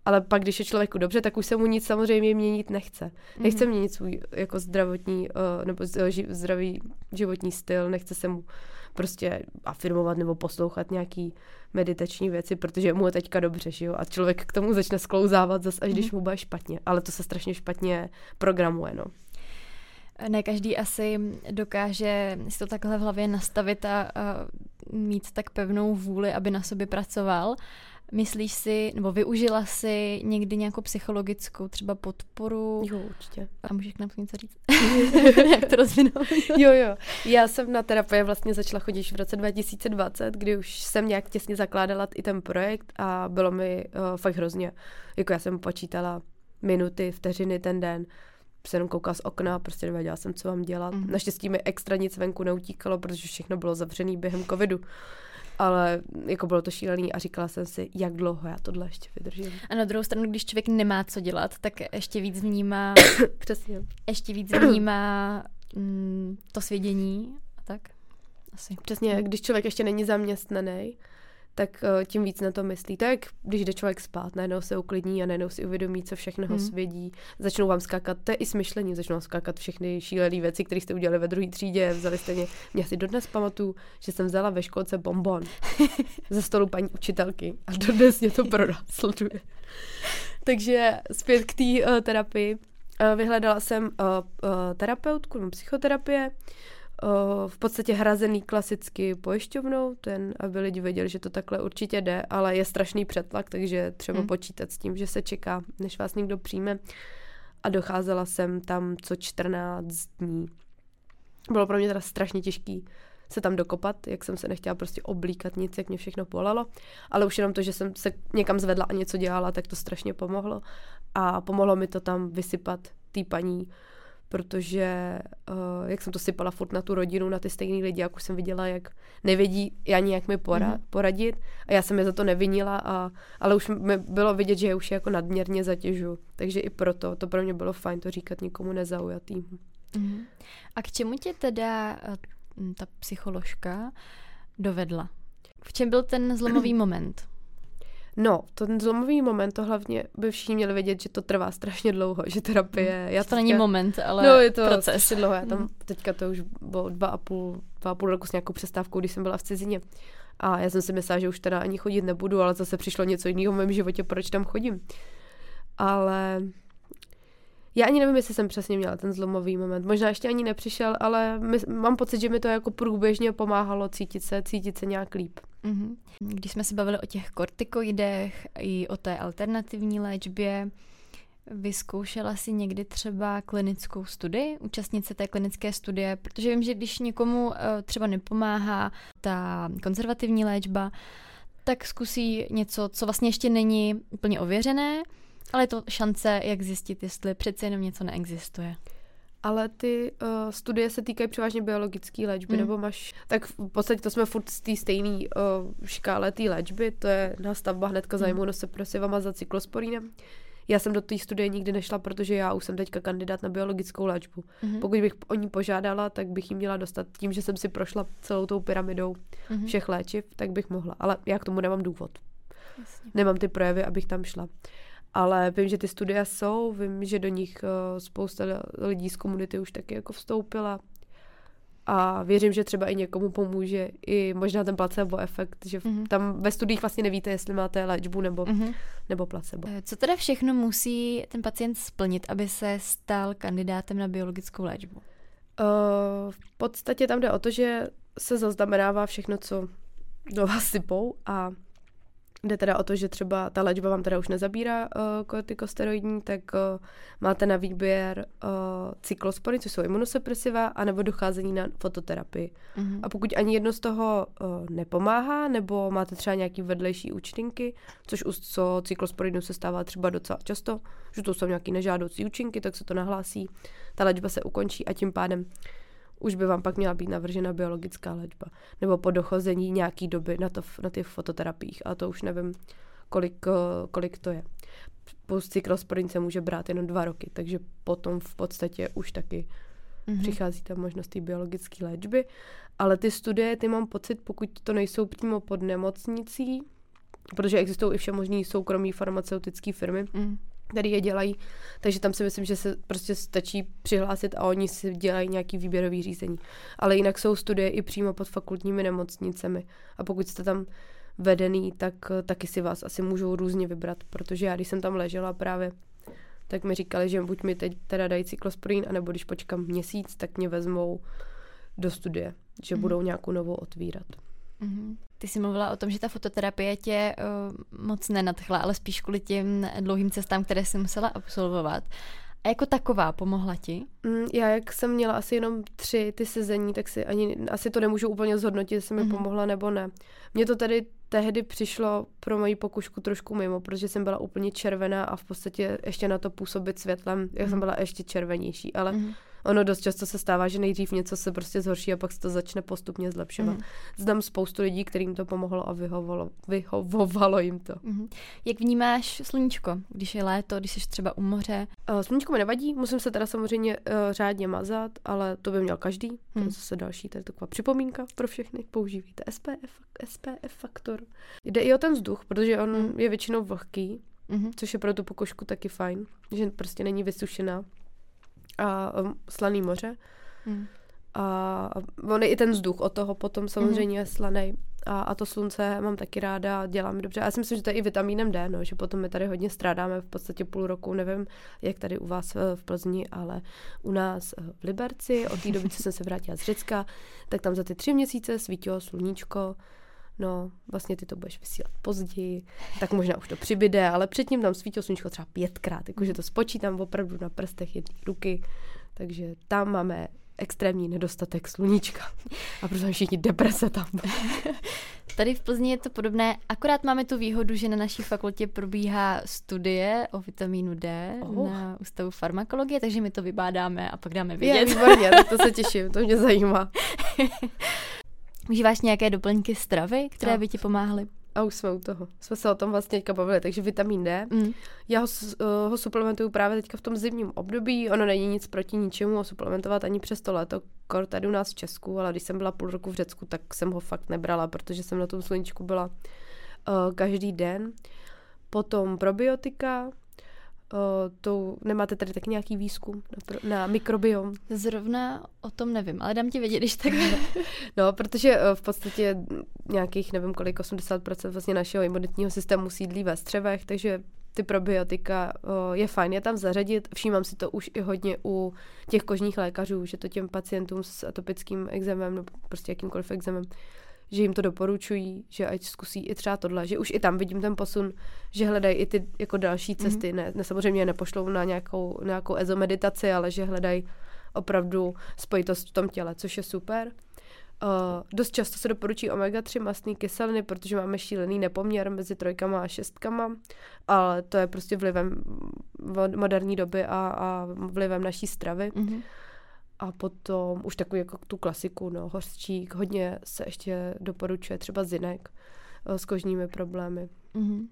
ale pak, když je člověku dobře, tak už se mu nic samozřejmě měnit nechce. Mm-hmm. Nechce měnit svůj jako zdravotní uh, nebo zdravý životní styl, nechce se mu prostě afirmovat nebo poslouchat nějaký meditační věci, protože mu je teďka dobře, že jo? A člověk k tomu začne sklouzávat zase, až když mm-hmm. mu bude špatně. Ale to se strašně špatně programuje, no. Ne každý asi dokáže si to takhle v hlavě nastavit a, a mít tak pevnou vůli, aby na sobě pracoval. Myslíš si, nebo využila si někdy nějakou psychologickou třeba podporu? Jo, určitě. A můžeš k nám něco říct? Jak to rozvinout? jo, jo. Já jsem na terapii vlastně začala chodit v roce 2020, kdy už jsem nějak těsně zakládala i ten projekt a bylo mi uh, fakt hrozně. Jako já jsem počítala minuty, vteřiny ten den se jenom koukala z okna, prostě nevěděla jsem, co mám dělat. Mm. Naštěstí mi extra nic venku neutíkalo, protože všechno bylo zavřené během covidu ale jako bylo to šílený a říkala jsem si, jak dlouho já tohle ještě vydržím. A na druhou stranu, když člověk nemá co dělat, tak ještě víc vnímá... Přesně. Ještě víc vnímá mm, to svědění a tak. Asi. Přesně, když člověk ještě není zaměstnaný, tak uh, tím víc na to myslí. Tak když jde člověk spát, najednou se uklidní a najednou si uvědomí, co všechno hmm. svědí. Začnou vám skákat, to je i smyšlení, začnou vám skákat všechny šílené věci, které jste udělali ve druhé třídě. Vzali jste mě, mě si dodnes pamatuju, že jsem vzala ve školce bonbon ze stolu paní učitelky a dodnes mě to pronásleduje. Takže zpět k té uh, terapii. Uh, vyhledala jsem uh, uh, terapeutku, psychoterapie, v podstatě hrazený klasicky pojišťovnou, ten, aby lidi věděli, že to takhle určitě jde, ale je strašný přetlak, takže třeba hmm. počítat s tím, že se čeká, než vás někdo přijme. A docházela jsem tam co 14 dní. Bylo pro mě teda strašně těžký se tam dokopat, jak jsem se nechtěla prostě oblíkat nic, jak mě všechno polalo, ale už jenom to, že jsem se někam zvedla a něco dělala, tak to strašně pomohlo a pomohlo mi to tam vysypat té paní protože uh, jak jsem to sypala furt na tu rodinu, na ty stejné lidi, jak už jsem viděla, jak nevědí ani jak mi pora- mm. poradit a já jsem je za to nevinila, a, ale už mi bylo vidět, že je už jako nadměrně zatěžu, takže i proto to pro mě bylo fajn to říkat někomu nezaujatým. Mm. A k čemu tě teda eh, ta psycholožka dovedla? V čem byl ten zlomový moment? No, ten zlomový moment, to hlavně by všichni měli vědět, že to trvá strašně dlouho, že terapie... Mm, já to teďka, není moment, ale No, je to proces. dlouho, já tam mm. teďka to už bylo dva a půl, dva a půl roku s nějakou přestávkou, když jsem byla v cizině. A já jsem si myslela, že už teda ani chodit nebudu, ale zase přišlo něco jiného v mém životě, proč tam chodím. Ale já ani nevím, jestli jsem přesně měla ten zlomový moment. Možná ještě ani nepřišel, ale my, mám pocit, že mi to jako průběžně pomáhalo cítit se, cítit se nějak líp. Mm-hmm. Když jsme se bavili o těch kortikoidech i o té alternativní léčbě, Vyzkoušela si někdy třeba klinickou studii, účastnit se té klinické studie, protože vím, že když někomu eh, třeba nepomáhá ta konzervativní léčba, tak zkusí něco, co vlastně ještě není úplně ověřené, ale je to šance, jak zjistit, jestli přece jenom něco neexistuje. Ale ty uh, studie se týkají převážně biologické léčby, mm. nebo máš... Tak v podstatě to jsme furt z té stejné uh, škále té léčby, to je nástavba hnedka mm. za imunosupresivama za cyklosporínem. Já jsem do té studie nikdy nešla, protože já už jsem teďka kandidát na biologickou léčbu. Mm-hmm. Pokud bych o ní požádala, tak bych ji měla dostat tím, že jsem si prošla celou tou pyramidou mm-hmm. všech léčiv, tak bych mohla. Ale já k tomu nemám důvod. Jasně. Nemám ty projevy, abych tam šla ale vím, že ty studia jsou, vím, že do nich uh, spousta lidí z komunity už taky jako vstoupila a věřím, že třeba i někomu pomůže i možná ten placebo efekt, že mm-hmm. tam ve studiích vlastně nevíte, jestli máte léčbu nebo, mm-hmm. nebo placebo. Eh, co teda všechno musí ten pacient splnit, aby se stal kandidátem na biologickou léčbu? Uh, v podstatě tam jde o to, že se zaznamenává všechno, co do vás sypou a Jde teda o to, že třeba ta léčba vám teda už nezabírá uh, kortikosteroidní, tak uh, máte na výběr uh, cyklospory, což jsou imunosupresiva, anebo docházení na fototerapii. Mm-hmm. A pokud ani jedno z toho uh, nepomáhá, nebo máte třeba nějaký vedlejší účinky, což u co cyklosporinu se stává třeba docela často, že to jsou nějaké nežádoucí účinky, tak se to nahlásí, ta léčba se ukončí a tím pádem už by vám pak měla být navržena biologická léčba. Nebo po dochození nějaký doby na, to, na těch fototerapiích. A to už nevím, kolik, eh, kolik to je. Postcyklosporin se může brát jenom dva roky, takže potom v podstatě už taky mm-hmm. přichází ta možnost té biologické léčby. Ale ty studie, ty mám pocit, pokud to nejsou přímo pod nemocnicí, protože existují i vše možný soukromí farmaceutické firmy, mm. Které je dělají, takže tam si myslím, že se prostě stačí přihlásit a oni si dělají nějaký výběrový řízení. Ale jinak jsou studie i přímo pod fakultními nemocnicemi a pokud jste tam vedený, tak taky si vás asi můžou různě vybrat, protože já, když jsem tam ležela právě tak mi říkali, že buď mi teď teda dají cyklosporin, anebo když počkám měsíc, tak mě vezmou do studie, že mm-hmm. budou nějakou novou otvírat. Mm-hmm. Ty jsi mluvila o tom, že ta fototerapie tě uh, moc nenadchla, ale spíš kvůli těm dlouhým cestám, které jsi musela absolvovat. A jako taková pomohla ti? Mm, já, jak jsem měla asi jenom tři ty sezení, tak si ani asi to nemůžu úplně zhodnotit, jestli mi mm-hmm. pomohla nebo ne. Mně to tady tehdy přišlo pro moji pokušku trošku mimo, protože jsem byla úplně červená a v podstatě ještě na to působit světlem, mm-hmm. já jsem mhm. byla ještě červenější, ale mm-hmm ono dost často se stává, že nejdřív něco se prostě zhorší a pak se to začne postupně zlepšovat. Mm. Znám spoustu lidí, kterým to pomohlo a vyhovovalo, vyhovovalo jim to. Mm. Jak vnímáš sluníčko, když je léto, když jsi třeba u moře? Uh, sluníčko mi nevadí, musím se teda samozřejmě uh, řádně mazat, ale to by měl každý. Mm. To je zase další, to je taková připomínka pro všechny. Používejte SPF, SPF faktor. Jde i o ten vzduch, protože on mm. je většinou vlhký, mm-hmm. což je pro tu pokožku taky fajn, že prostě není vysušená a um, slaný moře. Mm. A on je i ten vzduch od toho potom samozřejmě mm. slaný. A, a to slunce mám taky ráda, dělá mi dobře. A já si myslím, že to je i vitamínem D, no, že potom my tady hodně strádáme v podstatě půl roku, nevím, jak tady u vás v Plzni, ale u nás v Liberci, od té doby, co jsem se vrátila z Řecka, tak tam za ty tři měsíce svítilo sluníčko, no, vlastně ty to budeš vysílat později, tak možná už to přibyde, ale předtím tam svítilo sluníčko třeba pětkrát, jakože to spočítám opravdu na prstech jedné ruky, takže tam máme extrémní nedostatek sluníčka. A proto všichni deprese tam. Tady v Plzni je to podobné, akorát máme tu výhodu, že na naší fakultě probíhá studie o vitamínu D oh. na Ústavu farmakologie, takže my to vybádáme a pak dáme vědět. Je, výborně, to se těším, to mě zajímá. Užíváš nějaké doplňky stravy, které tak. by ti pomáhaly? A už jsme u toho. Jsme se o tom vlastně teďka bavili, takže vitamin D. Mm. Já ho, uh, ho suplementuju právě teďka v tom zimním období. Ono není nic proti ničemu ho suplementovat ani přes to léto, kor tady u nás v Česku, ale když jsem byla půl roku v Řecku, tak jsem ho fakt nebrala, protože jsem na tom sluníčku byla uh, každý den. Potom probiotika, Uh, to nemáte tady tak nějaký výzkum na, na mikrobiom? Zrovna o tom nevím, ale dám ti vědět, když tak. no, protože v podstatě nějakých, nevím kolik, 80% vlastně našeho imunitního systému sídlí ve střevech, takže ty probiotika je fajn je tam zařadit. Všímám si to už i hodně u těch kožních lékařů, že to těm pacientům s atopickým exémem nebo prostě jakýmkoliv exémem že jim to doporučují, že ať zkusí i třeba tohle, že už i tam vidím ten posun, že hledají i ty jako další mhm. cesty, mm-hmm. ne, ne samozřejmě nepošlou na nějakou, nějakou ezomeditaci, ale že hledají opravdu spojitost v tom těle, což je super. Uh, dost často se doporučí omega-3 mastné kyseliny, protože máme šílený nepoměr mezi trojkama a šestkama, ale to je prostě vlivem moderní doby a, a vlivem naší stravy. Mm-hmm. A potom už takový jako tu klasiku, no, hořčík, hodně se ještě doporučuje třeba zinek uh, s kožními problémy. Mm-hmm.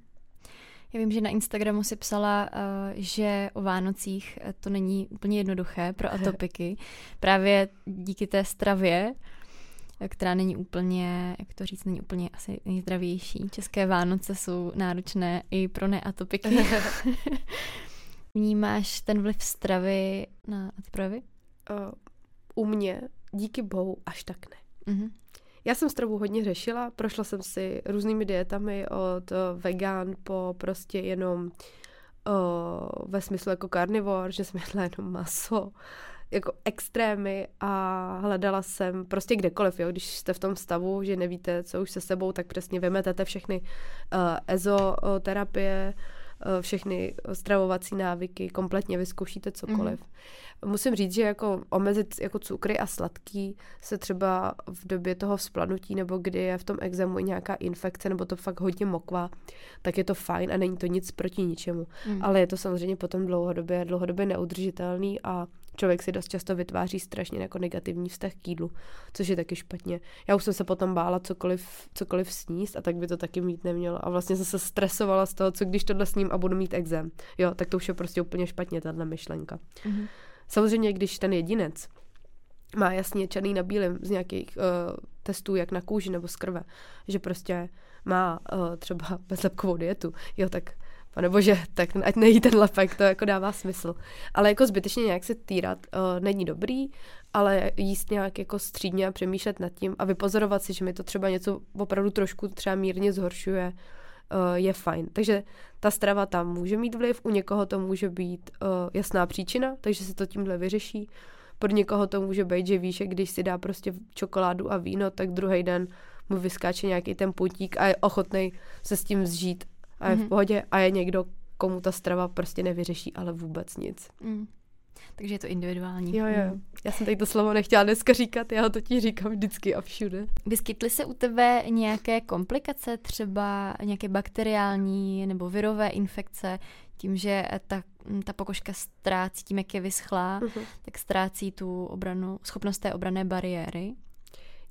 Já vím, že na Instagramu si psala, uh, že o Vánocích eh, to není úplně jednoduché pro atopiky. Právě díky té stravě, která není úplně, jak to říct, není úplně asi nejzdravější. České Vánoce jsou náročné i pro neatopiky. Vnímáš ten vliv stravy na ty projevy? Uh, u mě, díky bohu, až tak ne. Mm-hmm. Já jsem stravu hodně řešila, prošla jsem si různými dietami od uh, vegan po prostě jenom uh, ve smyslu jako carnivore, že jsem jedla jenom maso, jako extrémy a hledala jsem prostě kdekoliv, jo, když jste v tom stavu, že nevíte, co už se sebou, tak přesně vymetete všechny uh, ezoterapie, uh, všechny stravovací návyky, kompletně vyzkoušíte cokoliv. Mm-hmm musím říct, že jako omezit jako cukry a sladký se třeba v době toho vzplanutí nebo kdy je v tom exému nějaká infekce nebo to fakt hodně mokva, tak je to fajn a není to nic proti ničemu. Mm. Ale je to samozřejmě potom dlouhodobě, dlouhodobě neudržitelný a člověk si dost často vytváří strašně jako negativní vztah k jídlu, což je taky špatně. Já už jsem se potom bála cokoliv, cokoliv sníst a tak by to taky mít nemělo. A vlastně zase stresovala z toho, co když tohle sním a budu mít exém. Jo, tak to už je prostě úplně špatně, tahle myšlenka. Mm-hmm. Samozřejmě, když ten jedinec má jasně černý na bílém z nějakých uh, testů, jak na kůži nebo z krve, že prostě má uh, třeba bezlepkovou dietu, jo, tak pane bože, tak ať nejí ten lepek, to jako dává smysl. Ale jako zbytečně nějak se týrat uh, není dobrý, ale jíst nějak jako střídně a přemýšlet nad tím a vypozorovat si, že mi to třeba něco opravdu trošku třeba mírně zhoršuje, uh, je fajn. Takže ta strava tam může mít vliv, u někoho to může být uh, jasná příčina, takže se to tímhle vyřeší. Pro někoho to může být, že víš, že když si dá prostě čokoládu a víno, tak druhý den mu vyskáče nějaký ten putík a je ochotný se s tím zžít a je mm-hmm. v mhm. pohodě a je někdo, komu ta strava prostě nevyřeší, ale vůbec nic. Mm. Takže je to individuální. Jo, jo. Mm. Já jsem tady to slovo nechtěla dneska říkat, já ho totiž říkám vždycky a všude. Vyskytly se u tebe nějaké komplikace, třeba nějaké bakteriální nebo virové infekce, tím, že ta, ta pokožka ztrácí, tím, jak je vyschlá, uh-huh. tak ztrácí tu obranu, schopnost té obrané bariéry?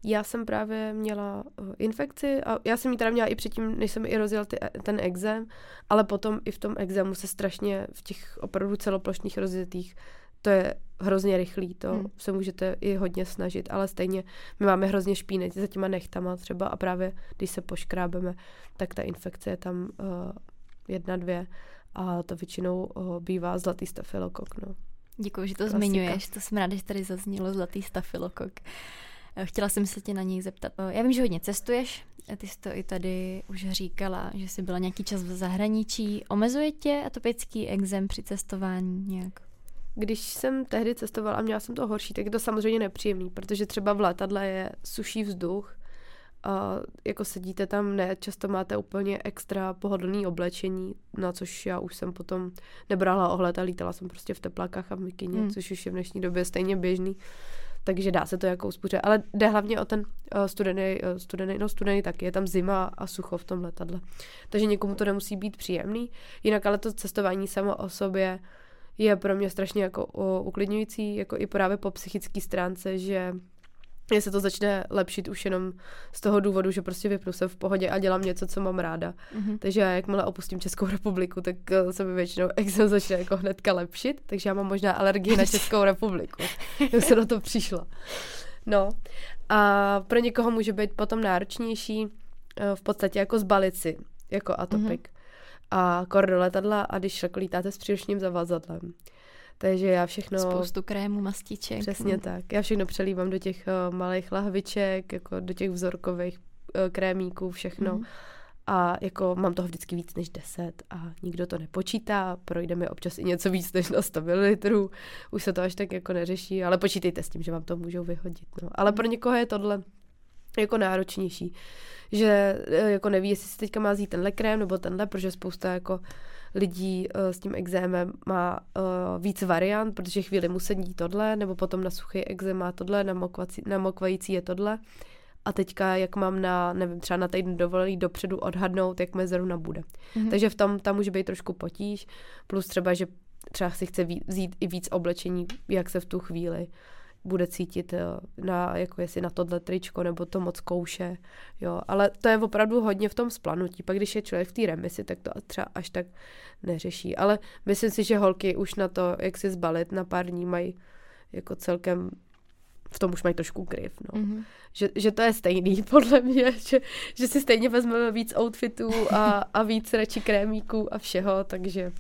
Já jsem právě měla uh, infekci a já jsem ji teda měla i předtím, než jsem i rozjel ty, ten exém, ale potom i v tom exému se strašně v těch opravdu celoplošných rozjetých to je hrozně rychlý, to hmm. se můžete i hodně snažit, ale stejně my máme hrozně špínek za těma nechtama třeba a právě když se poškrábeme, tak ta infekce je tam uh, jedna, dvě a to většinou uh, bývá zlatý stafilokok. No. Děkuji, že to Klasika. zmiňuješ, to jsem ráda, že tady zaznělo zlatý stafilokok. Eh, chtěla jsem se tě na něj zeptat. Já vím, že hodně cestuješ, ty jsi to i tady už říkala, že jsi byla nějaký čas v zahraničí. Omezuje tě atopický exem při cestování nějak? Když jsem tehdy cestovala a měla jsem to horší, tak je to samozřejmě nepříjemný, protože třeba v letadle je suší vzduch, a jako sedíte tam, ne, často máte úplně extra pohodlný oblečení, na což já už jsem potom nebrala ohled a lítala jsem prostě v teplákách a v mikině, hmm. což už je v dnešní době stejně běžný. Takže dá se to jako uspořit. Ale jde hlavně o ten studený, uh, studený, no studený taky, je tam zima a sucho v tom letadle. Takže někomu to nemusí být příjemný. Jinak ale to cestování samo o sobě je pro mě strašně jako uh, uklidňující, jako i právě po psychické stránce, že mně se to začne lepšit už jenom z toho důvodu, že prostě vypnu se v pohodě a dělám něco, co mám ráda. Mm-hmm. Takže já jakmile opustím Českou republiku, tak uh, se mi většinou exem začne jako hnedka lepšit, takže já mám možná alergii na Českou republiku. Jak se na to přišla. No a pro někoho může být potom náročnější uh, v podstatě jako zbalit si, jako atopik. Mm-hmm. A kor do letadla a když jako lítáte s příručním zavazadlem. Takže já všechno... Spoustu krému, mastiček. Přesně tak. Já všechno přelívám do těch uh, malých lahviček, jako do těch vzorkových uh, krémíků, všechno. Mm. A jako mám toho vždycky víc než 10 a nikdo to nepočítá, projde mi občas i něco víc než na 100 ml, už se to až tak jako neřeší, ale počítejte s tím, že vám to můžou vyhodit. No. Ale pro někoho je tohle jako náročnější, že eh, jako neví, jestli si teďka má vzít tenhle krém nebo tenhle, protože spousta jako lidí uh, s tím exémem má uh, víc variant, protože chvíli mu sedí tohle, nebo potom na suchý exém má tohle, na, mokvací, na mokvající je tohle. A teďka, jak mám na, nevím, třeba na týden dovolený dopředu odhadnout, jak mi zrovna bude. Mm-hmm. Takže v tom tam může být trošku potíž, plus třeba, že třeba si chce vzít i víc oblečení, jak se v tu chvíli bude cítit, eh, na, jako jestli na tohle tričko, nebo to moc kouše, jo, ale to je opravdu hodně v tom splanutí, pak když je člověk v té remisi, tak to třeba až tak neřeší, ale myslím si, že holky už na to, jak si zbalit na pár dní mají jako celkem v tom už mají trošku kryv, no. Mm-hmm. Že, že to je stejný, podle mě, že, že si stejně vezmeme víc outfitů a, a víc radši krémíků a všeho, takže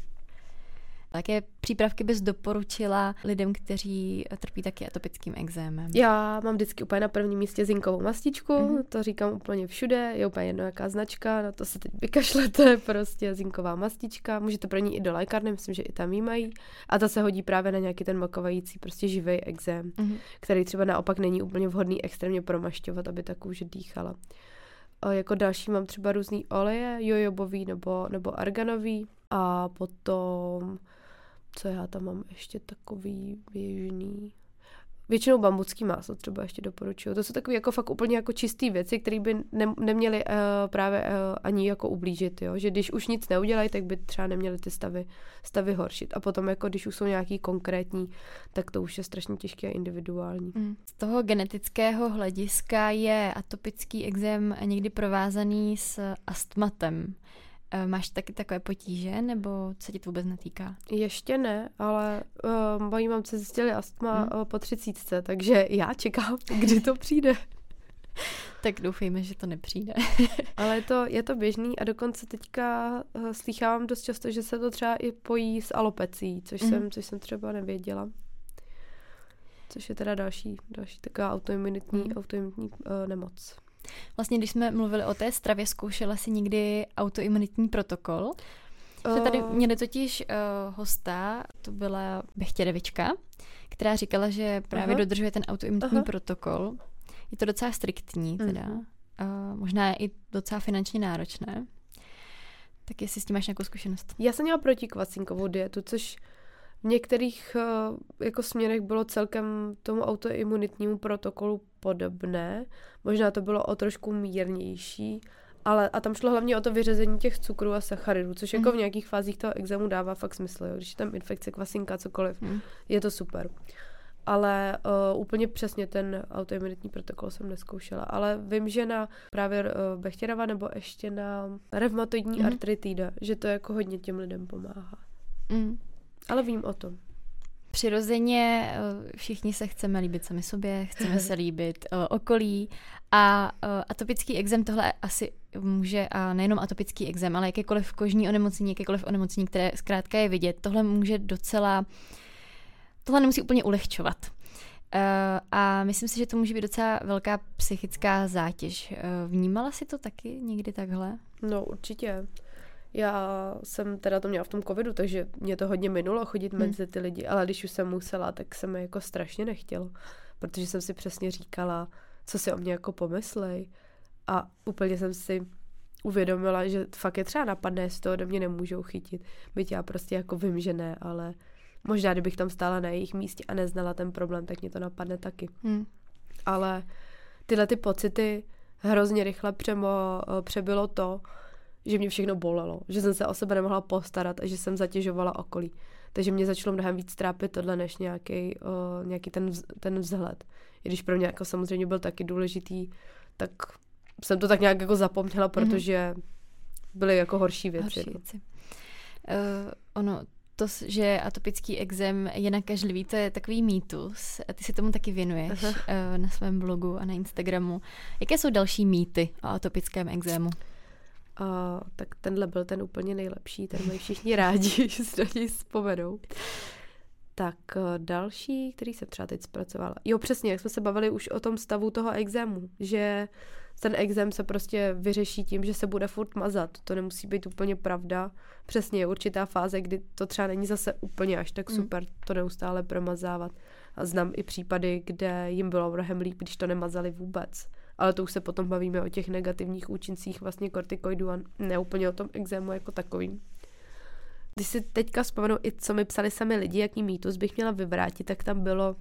Jaké přípravky bys doporučila lidem, kteří trpí taky atopickým exémem? Já mám vždycky úplně na prvním místě zinkovou mastičku, mm-hmm. to říkám úplně všude, je úplně jedno jaká značka, na to se teď vykašlete, prostě zinková mastička, můžete pro ní i do lékárny, myslím, že i tam jí mají. A ta se hodí právě na nějaký ten makovající, prostě živý exém, mm-hmm. který třeba naopak není úplně vhodný extrémně promašťovat, aby ta kůže dýchala. A jako další mám třeba různý oleje, jojobový nebo, nebo arganový a potom co já tam mám ještě takový běžný? Většinou bambucký máslo třeba ještě doporučuju. To jsou takové jako fakt úplně jako čisté věci, které by ne, neměly uh, právě uh, ani jako ublížit, jo? že když už nic neudělají, tak by třeba neměly ty stavy, stavy horšit. A potom jako když už jsou nějaký konkrétní, tak to už je strašně těžké a individuální. Mm. Z toho genetického hlediska je atopický exém někdy provázaný s astmatem. Eh, máš taky takové potíže, nebo se ti to vůbec netýká? Ještě ne, ale uh, mojí mamce zjistili astma hmm. uh, po třicítce, takže já čekám, kdy to přijde. tak doufejme, že to nepřijde. Ale je to, je to běžný a dokonce teďka uh, slýchávám dost často, že se to třeba i pojí s alopecí, což, mm. jsem, což jsem třeba nevěděla. Což je teda další, další taková autoimunitní, mm. autoimunitní uh, nemoc. Vlastně, když jsme mluvili o té stravě, zkoušela si někdy autoimunitní protokol? Jsme tady měli totiž uh, hosta, to byla Bechtěrevička, která říkala, že právě Aha. dodržuje ten autoimunitní Aha. protokol. Je to docela striktní teda. Mm. Uh, možná je i docela finančně náročné. Tak jestli s tím máš nějakou zkušenost? Já jsem měla protikvacinkovou dietu, což v některých uh, jako směrech bylo celkem tomu autoimunitnímu protokolu podobné. Možná to bylo o trošku mírnější, ale a tam šlo hlavně o to vyřazení těch cukrů a sacharidů, což mm. jako v mhm. nějakých fázích toho exému dává fakt smysl. Jo? Když je tam infekce, kvasinka, cokoliv, mm. je to super. Ale uh, úplně přesně ten autoimunitní protokol jsem neskoušela. Ale vím, že na právě uh, Bechtěrova nebo ještě na revmatoidní mm. artritida, že to jako hodně těm lidem pomáhá. Mm. Ale vím o tom. Přirozeně eh, všichni se chceme líbit sami sobě, chceme se líbit uh, okolí a uh, atopický exém tohle asi může, a nejenom atopický exém, ale jakékoliv kožní onemocnění, jakékoliv onemocnění, které zkrátka je vidět, tohle může docela, tohle nemusí úplně ulehčovat. A myslím si, že to může být docela velká psychická zátěž. Vnímala si to taky někdy takhle? No určitě. Já jsem teda to měla v tom covidu, takže mě to hodně minulo chodit hmm. mezi ty lidi, ale když už jsem musela, tak se mi jako strašně nechtělo, protože jsem si přesně říkala, co si o mě jako pomyslej a úplně jsem si uvědomila, že fakt je třeba napadne, jestli to ode mě nemůžou chytit. Byť já prostě jako vím, že ne, ale možná kdybych tam stála na jejich místě a neznala ten problém, tak mě to napadne taky. Hmm. Ale tyhle ty pocity hrozně rychle přemo, přebylo to, že mě všechno bolelo, že jsem se o sebe nemohla postarat a že jsem zatěžovala okolí. Takže mě začalo mnohem víc trápit tohle než nějaký, uh, nějaký ten, vz, ten vzhled. I když pro mě jako samozřejmě byl taky důležitý, tak jsem to tak nějak jako zapomněla, mhm. protože byly jako horší věci. Horší no. věci. Uh, ono, to, že atopický exém je nakažlivý, to je takový mýtus. A ty se tomu taky věnuješ uh, na svém blogu a na Instagramu. Jaké jsou další mýty o atopickém exému? A tak tenhle byl ten úplně nejlepší, ten mají všichni rádi, že se do něj vzpomenou. Tak eh, další, který jsem třeba teď zpracovala. Jo, přesně, jak jsme se bavili už o tom stavu toho exému, že ten exém se prostě vyřeší tím, že se bude furt mazat. To nemusí být úplně pravda. Přesně je určitá fáze, kdy to třeba není zase úplně až tak mm. super mm. to neustále promazávat. A znám i případy, kde jim bylo mnohem líp, když to nemazali vůbec ale to už se potom bavíme o těch negativních účincích vlastně kortikoidů a ne úplně o tom exému jako takovým. Když si teďka vzpomenu i co mi psali sami lidi, jaký mýtus bych měla vyvrátit, tak tam bylo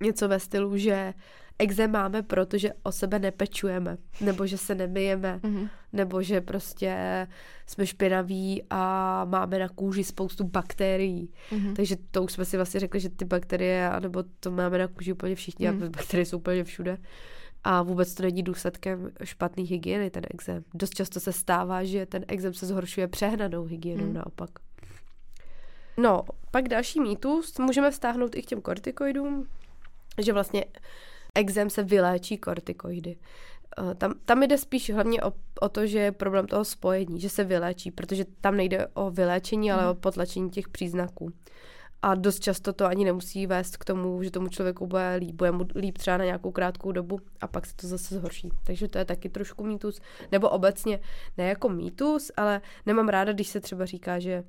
něco ve stylu, že exém máme, protože o sebe nepečujeme, nebo že se nemyjeme, mm-hmm. nebo že prostě jsme špinaví a máme na kůži spoustu bakterií. Mm-hmm. Takže to už jsme si vlastně řekli, že ty bakterie, nebo to máme na kůži úplně všichni, mm-hmm. a bakterie jsou úplně všude. A vůbec to není důsledkem špatné hygieny, ten exém. Dost často se stává, že ten exém se zhoršuje přehnanou hygienou hmm. naopak. No, pak další mýtus můžeme vztáhnout i k těm kortikoidům, že vlastně exém se vyléčí kortikoidy. Eh, tam, tam jde spíš hlavně o, o to, že je problém toho spojení, že se vyléčí, protože tam nejde o vyléčení, ale hmm. o potlačení těch příznaků. A dost často to ani nemusí vést k tomu, že tomu člověku bude líp, bude mu líp třeba na nějakou krátkou dobu a pak se to zase zhorší. Takže to je taky trošku mýtus. Nebo obecně, ne jako mýtus, ale nemám ráda, když se třeba říká, že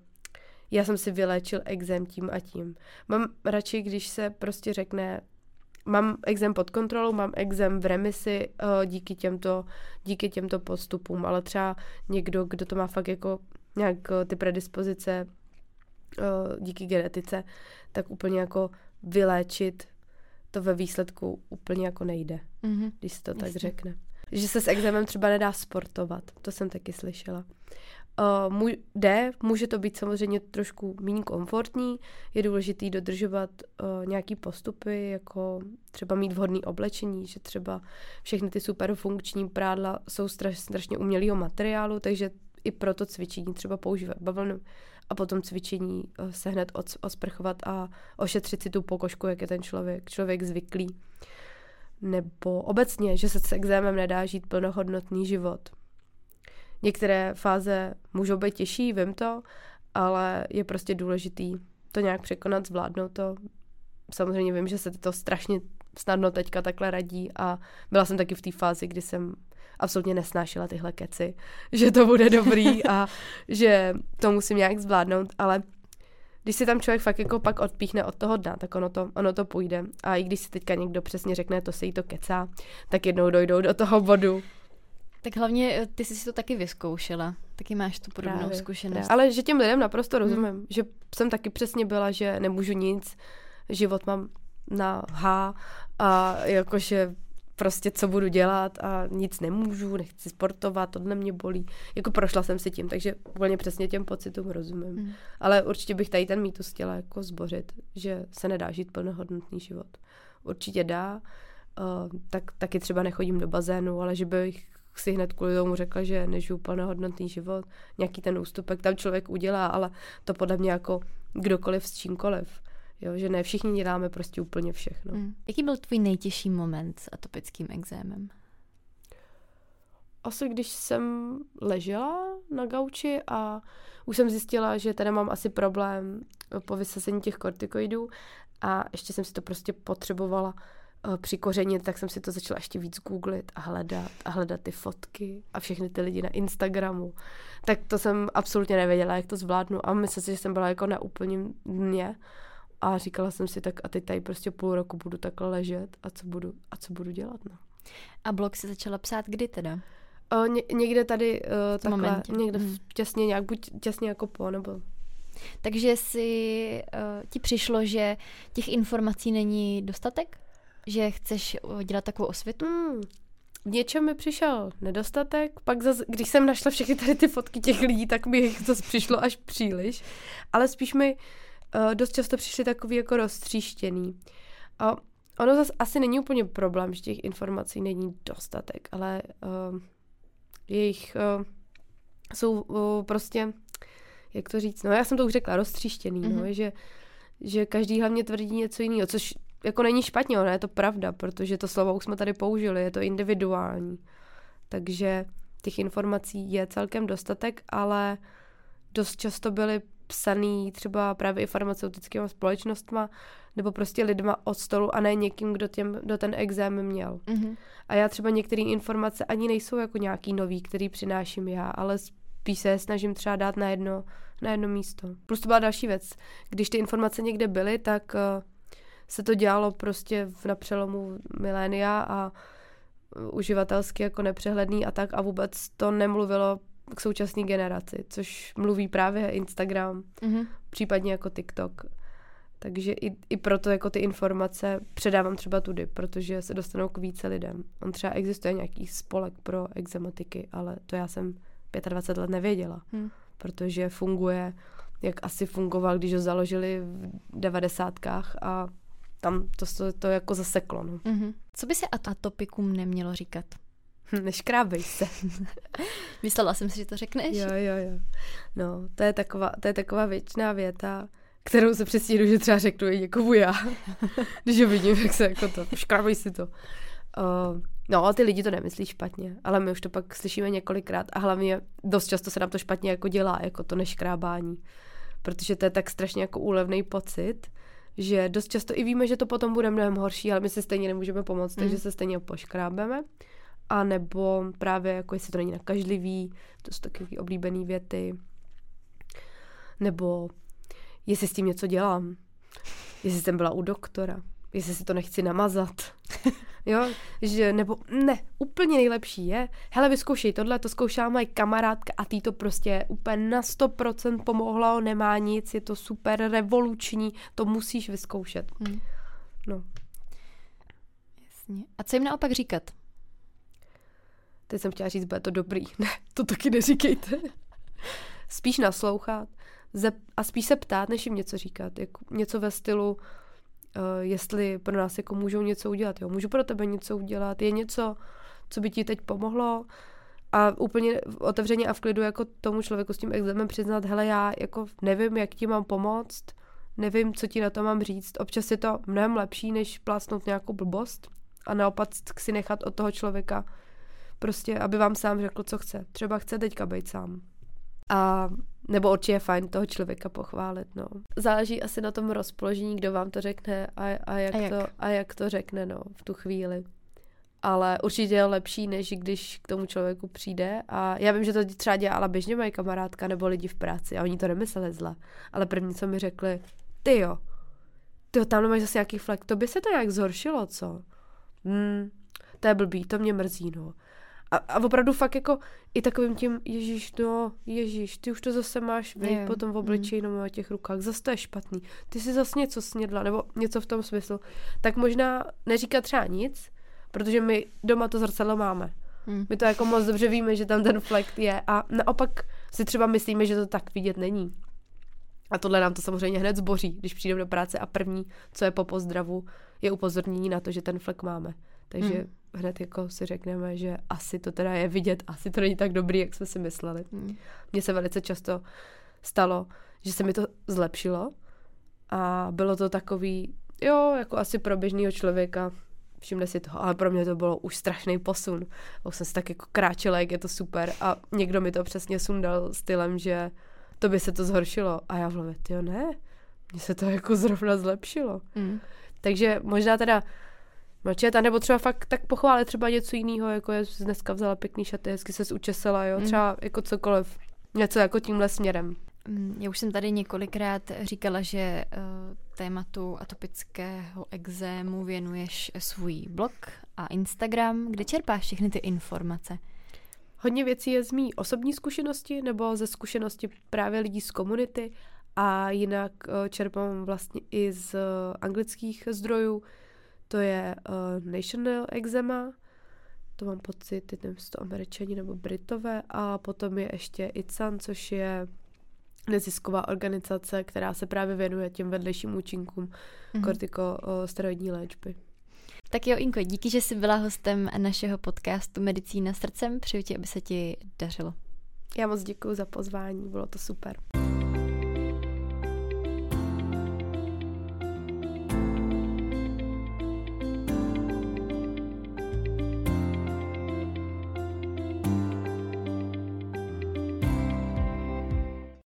já jsem si vyléčil exém tím a tím. Mám radši, když se prostě řekne, mám exém pod kontrolou, mám exém v remisi uh, díky, těmto, díky těmto postupům, ale třeba někdo, kdo to má fakt jako nějak uh, ty predispozice díky genetice, tak úplně jako vyléčit to ve výsledku úplně jako nejde, mm-hmm. když se to Jasně. tak řekne. Že se s exémem třeba nedá sportovat, to jsem taky slyšela. Uh, můj, jde, může to být samozřejmě trošku méně komfortní, je důležitý dodržovat uh, nějaký postupy, jako třeba mít vhodné oblečení, že třeba všechny ty super funkční prádla jsou straš, strašně umělého materiálu, takže i pro to cvičení třeba používat bavlnu a potom cvičení eh, se hned osprchovat a ošetřit si tu pokožku, jak je ten člověk, člověk zvyklý. nebo obecně, že se s exémem nedá žít plnohodnotný život. Některé fáze můžou být těžší, vím to, ale je prostě důležitý to nějak překonat, zvládnout to. Samozřejmě vím, že se to strašně snadno teďka takhle radí a byla jsem taky v té fázi, kdy jsem absolutně nesnášela tyhle keci, že to bude dobrý a že to musím nějak zvládnout, ale když si tam člověk fakt jako pak odpíchne od toho dna, tak ono to, ono to půjde. A i když si teďka někdo přesně řekne, to se jí to kecá, tak jednou dojdou do toho bodu. Tak hlavně eh, ty jsi si to taky vyzkoušela, taky máš tu podobnou právě, zkušenost. Právě. Ale že těm lidem naprosto hmm. rozumím, hmm. že jsem taky přesně byla, že nemůžu nic, život mám na H a jakože prostě co budu dělat a nic nemůžu, nechci sportovat, tohle mě bolí. Jako prošla jsem si tím, takže úplně přesně těm pocitům rozumím. Mm. Ale určitě bych tady ten mýtus chtěla jako zbořit, že se nedá žít plnohodnotný život. Určitě dá, uh, tak taky třeba nechodím do bazénu, ale že bych si hned kvůli tomu řekla, že nežiju plnohodnotný život, nějaký ten ústupek tam člověk udělá, ale to podle mě jako kdokoliv s čímkoliv. Jo, že ne všichni děláme prostě úplně všechno. Mm. Jaký byl tvůj nejtěžší moment s atopickým exémem? Asi když jsem ležela na gauči a už jsem zjistila, že tady mám asi problém po vysazení těch kortikoidů a ještě jsem si to prostě potřebovala uh, přikořenit, tak jsem si to začala ještě víc googlit a hledat a hledat ty fotky a všechny ty lidi na Instagramu. Tak to jsem absolutně nevěděla, jak to zvládnu a myslím si, že jsem byla jako na úplním dně a říkala jsem si, tak a teď tady prostě půl roku budu takhle ležet a co budu, a co budu dělat, no. A blog si začala psát kdy teda? O, ně, někde tady uh, takhle, momentě. někde hmm. těsně nějak, buď těsně jako po, nebo... Takže si uh, ti přišlo, že těch informací není dostatek? Že chceš dělat takovou osvětu? Hmm. V něčem mi přišel nedostatek, pak zase, když jsem našla všechny tady ty fotky těch lidí, tak mi to přišlo až příliš, ale spíš mi uh, dost často přišly takový jako roztříštěný. A ono zase asi není úplně problém, že těch informací není dostatek, ale uh, jejich uh, jsou uh, prostě, jak to říct, no já jsem to už řekla, roztříštěný, mm-hmm. no, mhm. že, že každý hlavně tvrdí něco jiného, což jako není špatně, ono je to pravda, protože to slovo už jsme tady použili, je to individuální. Takže těch informací je celkem dostatek, ale dost často byly psaný třeba právě i farmaceutickými společnostma nebo prostě lidma od stolu a ne někým, kdo, těm, kdo ten exém měl. Mm-hmm. A já třeba některé informace ani nejsou jako nějaký nový, který přináším já, ale spíš se snažím třeba dát na jedno, na jedno místo. Plus to byla další věc. Když ty informace někde byly, tak uh, se to dělalo prostě na přelomu milénia a uživatelsky jako nepřehledný a tak a vůbec to nemluvilo k současné generaci, což mluví právě Instagram, mm-hmm. případně jako TikTok. Takže i, i proto jako ty informace předávám třeba tudy, protože se dostanou k více lidem. On třeba existuje nějaký spolek pro exematiky, ale to já jsem 25 let nevěděla, hmm. protože funguje, jak asi fungoval, když ho založili v devadesátkách a tam to, to, to jako zaseklo. No. Mm-hmm. Co by se atopikům nemělo říkat? Neškrábej se. Myslela jsem si, že to řekneš. Jo, jo, jo. No, to je taková, to je taková věčná věta, kterou se přestíru, že třeba řeknu i někomu já. Když ho vidím, jak se jako to, škrábej si to. Uh, no, ty lidi to nemyslí špatně, ale my už to pak slyšíme několikrát a hlavně dost často se nám to špatně jako dělá, jako to neškrábání. Protože to je tak strašně jako úlevný pocit, že dost často i víme, že to potom bude mnohem horší, ale my se stejně nemůžeme pomoct, mm. takže se stejně poškrábeme a nebo právě jako jestli to není nakažlivý, to jsou takové oblíbené věty, nebo jestli s tím něco dělám, jestli jsem byla u doktora, jestli si to nechci namazat, jo, že, nebo ne, úplně nejlepší je, hele, vyzkoušej tohle, to zkoušela moje kamarádka a tý to prostě úplně na 100% pomohlo, nemá nic, je to super revoluční, to musíš vyzkoušet. Hmm. No. Jasně. A co jim naopak říkat? Teď jsem chtěla říct, bude to dobrý. Ne, to taky neříkejte. spíš naslouchat a spíš se ptát, než jim něco říkat. Jako něco ve stylu, uh, jestli pro nás jako můžou něco udělat. Jo, můžu pro tebe něco udělat. Je něco, co by ti teď pomohlo. A úplně otevřeně a v klidu jako tomu člověku s tím exémem přiznat, hele, já jako nevím, jak ti mám pomoct, nevím, co ti na to mám říct. Občas je to mnohem lepší, než plácnout nějakou blbost a naopak si nechat od toho člověka prostě, aby vám sám řekl, co chce. Třeba chce teďka být sám. A nebo určitě je fajn toho člověka pochválit, no. Záleží asi na tom rozpoložení, kdo vám to řekne a, a, jak, a jak? To, a jak to řekne, no, v tu chvíli. Ale určitě je lepší, než když k tomu člověku přijde. A já vím, že to třeba dělala běžně moje kamarádka nebo lidi v práci a oni to nemysleli zle. Ale první, co mi řekli, ty jo, ty jo, tam máš zase nějaký flek, to by se to nějak zhoršilo, co? Hmm, to je blbý, to mě mrzí, no. A, a opravdu fakt jako i takovým tím, ježíš, no, ježíš, ty už to zase máš, vej, yeah. potom v obličeji mm. na těch rukách, zase to je špatný, ty si zase něco snědla, nebo něco v tom smyslu. Tak možná neříkat třeba nic, protože my doma to zrcadlo máme. Mm. My to jako moc dobře víme, že tam ten flekt je a naopak si třeba myslíme, že to tak vidět není. A tohle nám to samozřejmě hned zboří, když přijdeme do práce a první, co je po pozdravu, je upozornění na to, že ten flek máme. Takže mm. hned jako si řekneme, že asi to teda je vidět, asi to není tak dobrý, jak jsme si mysleli. Mm. Mně se velice často stalo, že se mi to zlepšilo a bylo to takový, jo, jako asi pro běžného člověka, všimne si toho, ale pro mě to bylo už strašný posun. Už jsem si tak jako kráčela, jak je to super a někdo mi to přesně sundal stylem, že to by se to zhoršilo. A já v hlavě, jo ne, mně se to jako zrovna zlepšilo. Mm. Takže možná teda mlčet, nebo třeba fakt tak pochválit třeba něco jiného, jako je dneska vzala pěkný šaty, hezky se učesela, jo, mm. třeba jako cokoliv, něco jako tímhle směrem. Mm, já už jsem tady několikrát říkala, že uh, tématu atopického exému věnuješ svůj blog a Instagram, kde čerpáš všechny ty informace. Hodně věcí je z mý osobní zkušenosti nebo ze zkušenosti právě lidí z komunity a jinak uh, čerpám vlastně i z uh, anglických zdrojů, to je uh, National Eczema, to mám pocit, nevím, to američani nebo britové, a potom je ještě ICAN, což je nezisková organizace, která se právě věnuje těm vedlejším účinkům mm-hmm. kortikosteroidní léčby. Tak jo, Inko, díky, že jsi byla hostem našeho podcastu Medicína srdcem. Přeju ti, aby se ti dařilo. Já moc děkuji za pozvání, bylo to super.